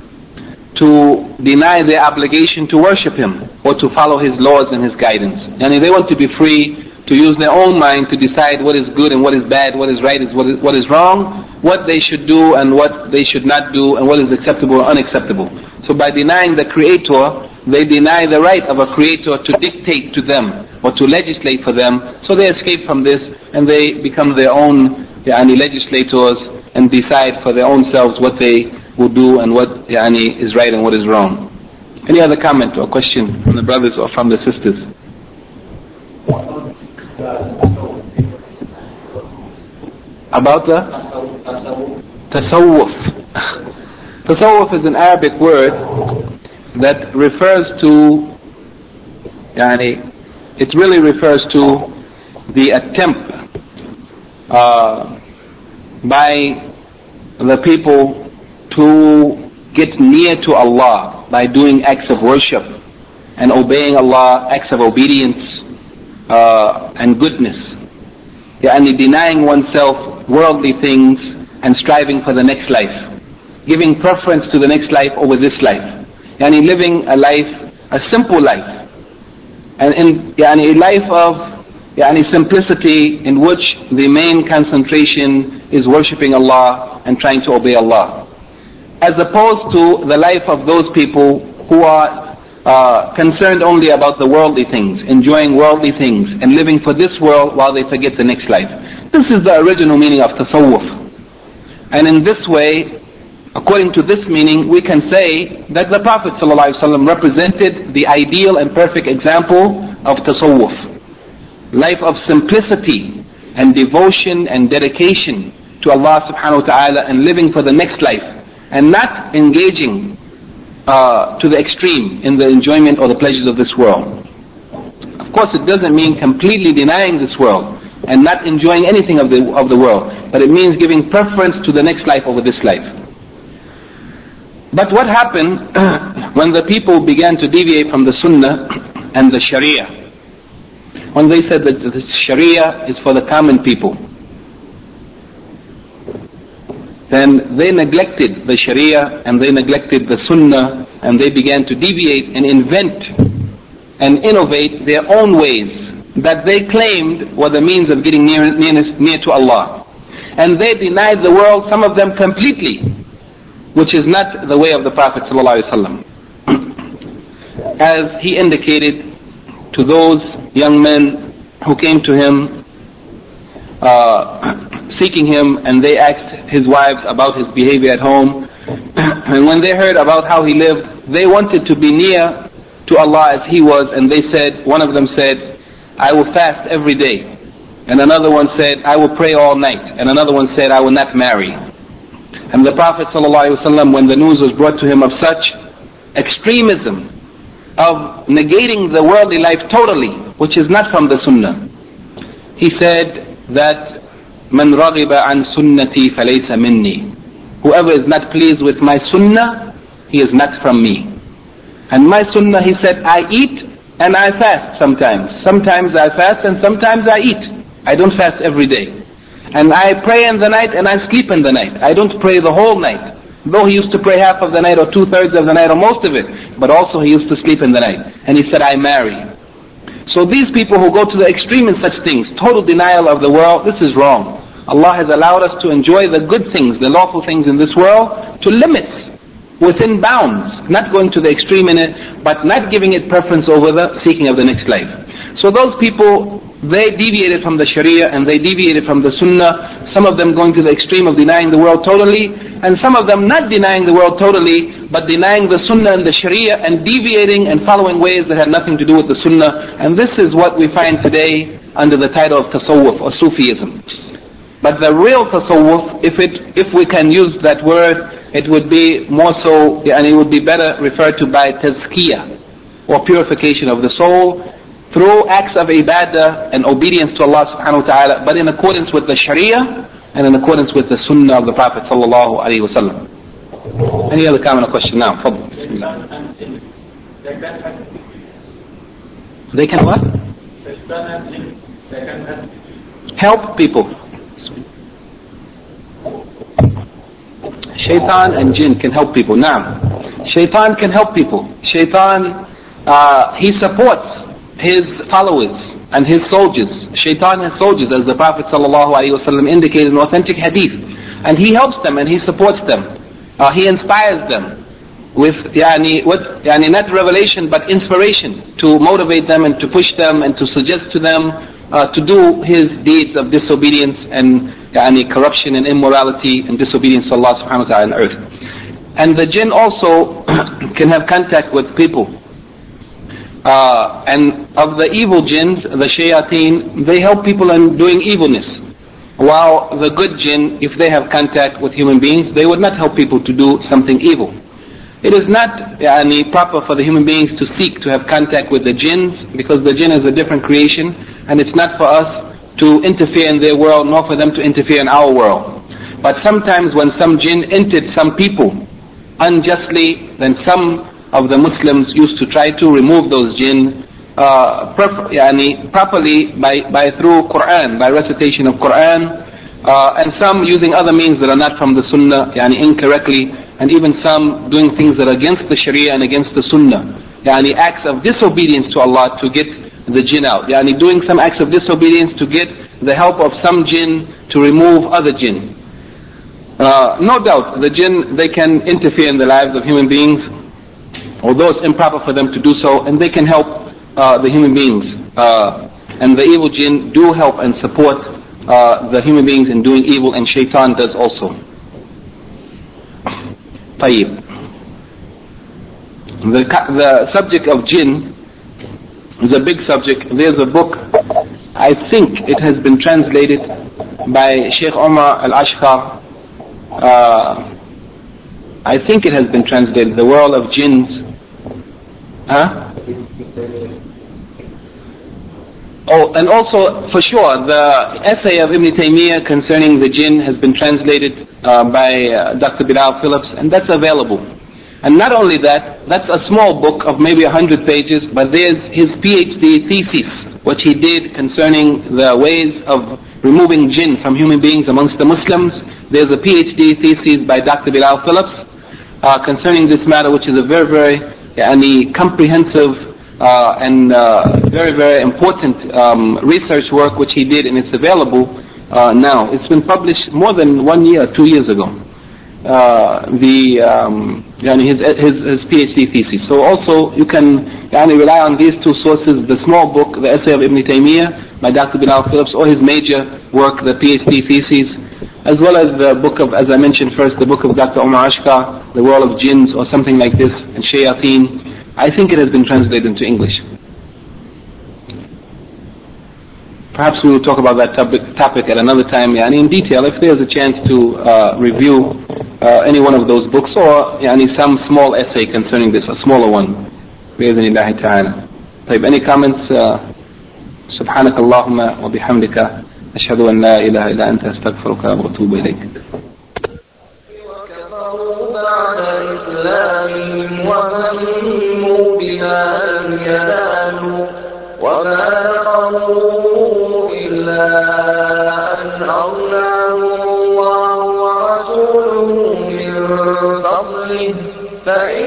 to deny their obligation to worship Him or to follow His laws and His guidance. And if they want to be free to use their own mind to decide what is good and what is bad, what is right, and what is, what is wrong, what they should do and what they should not do, and what is acceptable or unacceptable. So by denying the Creator, they deny the right of a Creator to dictate to them or to legislate for them. So they escape from this and they become their own yani, legislators and decide for their own selves what they will do and what is right and what is wrong. Any other comment or question from the brothers or from the sisters? About the tasawwuf. Tasawwuf is an Arabic word that refers to, yani, it really refers to the attempt uh, by the people to get near to Allah by doing acts of worship and obeying Allah, acts of obedience uh, and goodness. Yani denying oneself worldly things and striving for the next life. Giving preference to the next life over this life. Yani living a life, a simple life. And in yani a life of yani simplicity in which the main concentration is worshipping Allah and trying to obey Allah. As opposed to the life of those people who are uh, concerned only about the worldly things, enjoying worldly things, and living for this world while they forget the next life. This is the original meaning of tasawwuf. And in this way, according to this meaning, we can say that the Prophet ﷺ represented the ideal and perfect example of tasawwuf. Life of simplicity and devotion and dedication to Allah subhanahu wa ta'ala and living for the next life and not engaging uh, to the extreme in the enjoyment or the pleasures of this world. Of course, it doesn't mean completely denying this world and not enjoying anything of the, of the world, but it means giving preference to the next life over this life. But what happened when the people began to deviate from the Sunnah and the Sharia? When they said that the Sharia is for the common people, then they neglected the Sharia and they neglected the Sunnah and they began to deviate and invent and innovate their own ways that they claimed were the means of getting near, near, near to Allah. And they denied the world, some of them completely, which is not the way of the Prophet. As he indicated to those young men who came to him uh, seeking him and they asked his wives about his behavior at home. and when they heard about how he lived, they wanted to be near to Allah as he was and they said, one of them said, I will fast every day. And another one said, I will pray all night. And another one said, I will not marry. And the Prophet ﷺ, when the news was brought to him of such extremism, of negating the worldly life totally, which is not from the Sunnah, he said that من رغب عن سنتي فليس مني whoever is not pleased with my sunnah he is not from me and my sunnah he said I eat and I fast sometimes sometimes I fast and sometimes I eat I don't fast every day and I pray in the night and I sleep in the night I don't pray the whole night though he used to pray half of the night or two thirds of the night or most of it but also he used to sleep in the night and he said I marry so these people who go to the extreme in such things, total denial of the world, this is wrong. Allah has allowed us to enjoy the good things, the lawful things in this world, to limits, within bounds, not going to the extreme in it, but not giving it preference over the seeking of the next life. So those people, they deviated from the Sharia and they deviated from the Sunnah, some of them going to the extreme of denying the world totally, and some of them not denying the world totally, but denying the Sunnah and the Sharia and deviating and following ways that had nothing to do with the Sunnah. And this is what we find today under the title of Tasawwuf or Sufism. But the real Tasawwuf, if, it, if we can use that word, it would be more so, and it would be better referred to by Tazkiyah, or purification of the soul, through acts of ibadah and obedience to Allah subhanahu wa ta'ala, but in accordance with the Sharia and in accordance with the Sunnah of the Prophet sallallahu alayhi wa sallam. Any other comment or question now? Fadl. They can what? Help people. Shaitan and jinn can help people. Now, shaitan can help people. Shaitan, uh, he supports his followers and his soldiers. Shaitan has soldiers, as the Prophet ﷺ indicated in authentic hadith. And he helps them and he supports them. Uh, he inspires them with yani, what, yani not revelation but inspiration to motivate them and to push them and to suggest to them uh, to do his deeds of disobedience and yani, corruption and immorality and disobedience to Allah subhanahu wa ta'ala on earth. And the jinn also can have contact with people. Uh, and of the evil jinns, the shayateen, they help people in doing evilness. While the good jinn, if they have contact with human beings, they would not help people to do something evil. It is not yani, proper for the human beings to seek to have contact with the jinns because the jinn is a different creation and it's not for us to interfere in their world nor for them to interfere in our world. But sometimes when some jinn entered some people unjustly, then some of the Muslims used to try to remove those jinn uh, yani, properly by, by through Quran, by recitation of Quran, uh, and some using other means that are not from the Sunnah, yani incorrectly, and even some doing things that are against the Sharia and against the Sunnah, yani acts of disobedience to Allah to get the jinn out. Yani doing some acts of disobedience to get the help of some jinn to remove other jinn. Uh, no doubt, the jinn, they can interfere in the lives of human beings, although it's improper for them to do so, and they can help uh, the human beings. Uh, and the evil jinn do help and support uh, the human beings in doing evil, and shaitan does also. طيب. The, the subject of jinn is a big subject. There's a book, I think it has been translated by Sheikh Omar Al-Ashqar. Uh, I think it has been translated, The World of Jinns. Huh? Oh, and also, for sure, the essay of Ibn Taymiyyah concerning the jinn has been translated uh, by uh, Dr. Bilal Phillips, and that's available. And not only that, that's a small book of maybe 100 pages, but there's his PhD thesis, which he did concerning the ways of removing jinn from human beings amongst the Muslims. There's a PhD thesis by Dr. Bilal Phillips uh, concerning this matter, which is a very, very yani, comprehensive uh, and uh, very, very important um, research work which he did, and it's available uh, now. It's been published more than one year, two years ago uh, the um, his, his his PhD thesis. So also you can yani rely on these two sources: the small book, the essay of Ibn Taymiyyah by Dr. Bilal Phillips, or his major work, the PhD thesis, as well as the book of, as I mentioned first, the book of Dr. Omar Ashkar, The World of Jinns or something like this, and Shayateen. I think it has been translated into English. Perhaps we will talk about that topic, topic at another time, yani in detail, if there's a chance to uh, review uh, any one of those books or yani some small essay concerning this, a smaller one. بإذن any comments? Uh, سبحانك اللهم وبحمدك أشهد أن لا إله إلا أنت أستغفرك وأتوب إليك. وكفروا بعد إسلامهم وهموا بما لم ينالوا وما نقموا إلا أن أغناهم الله ورسوله من فضله فإن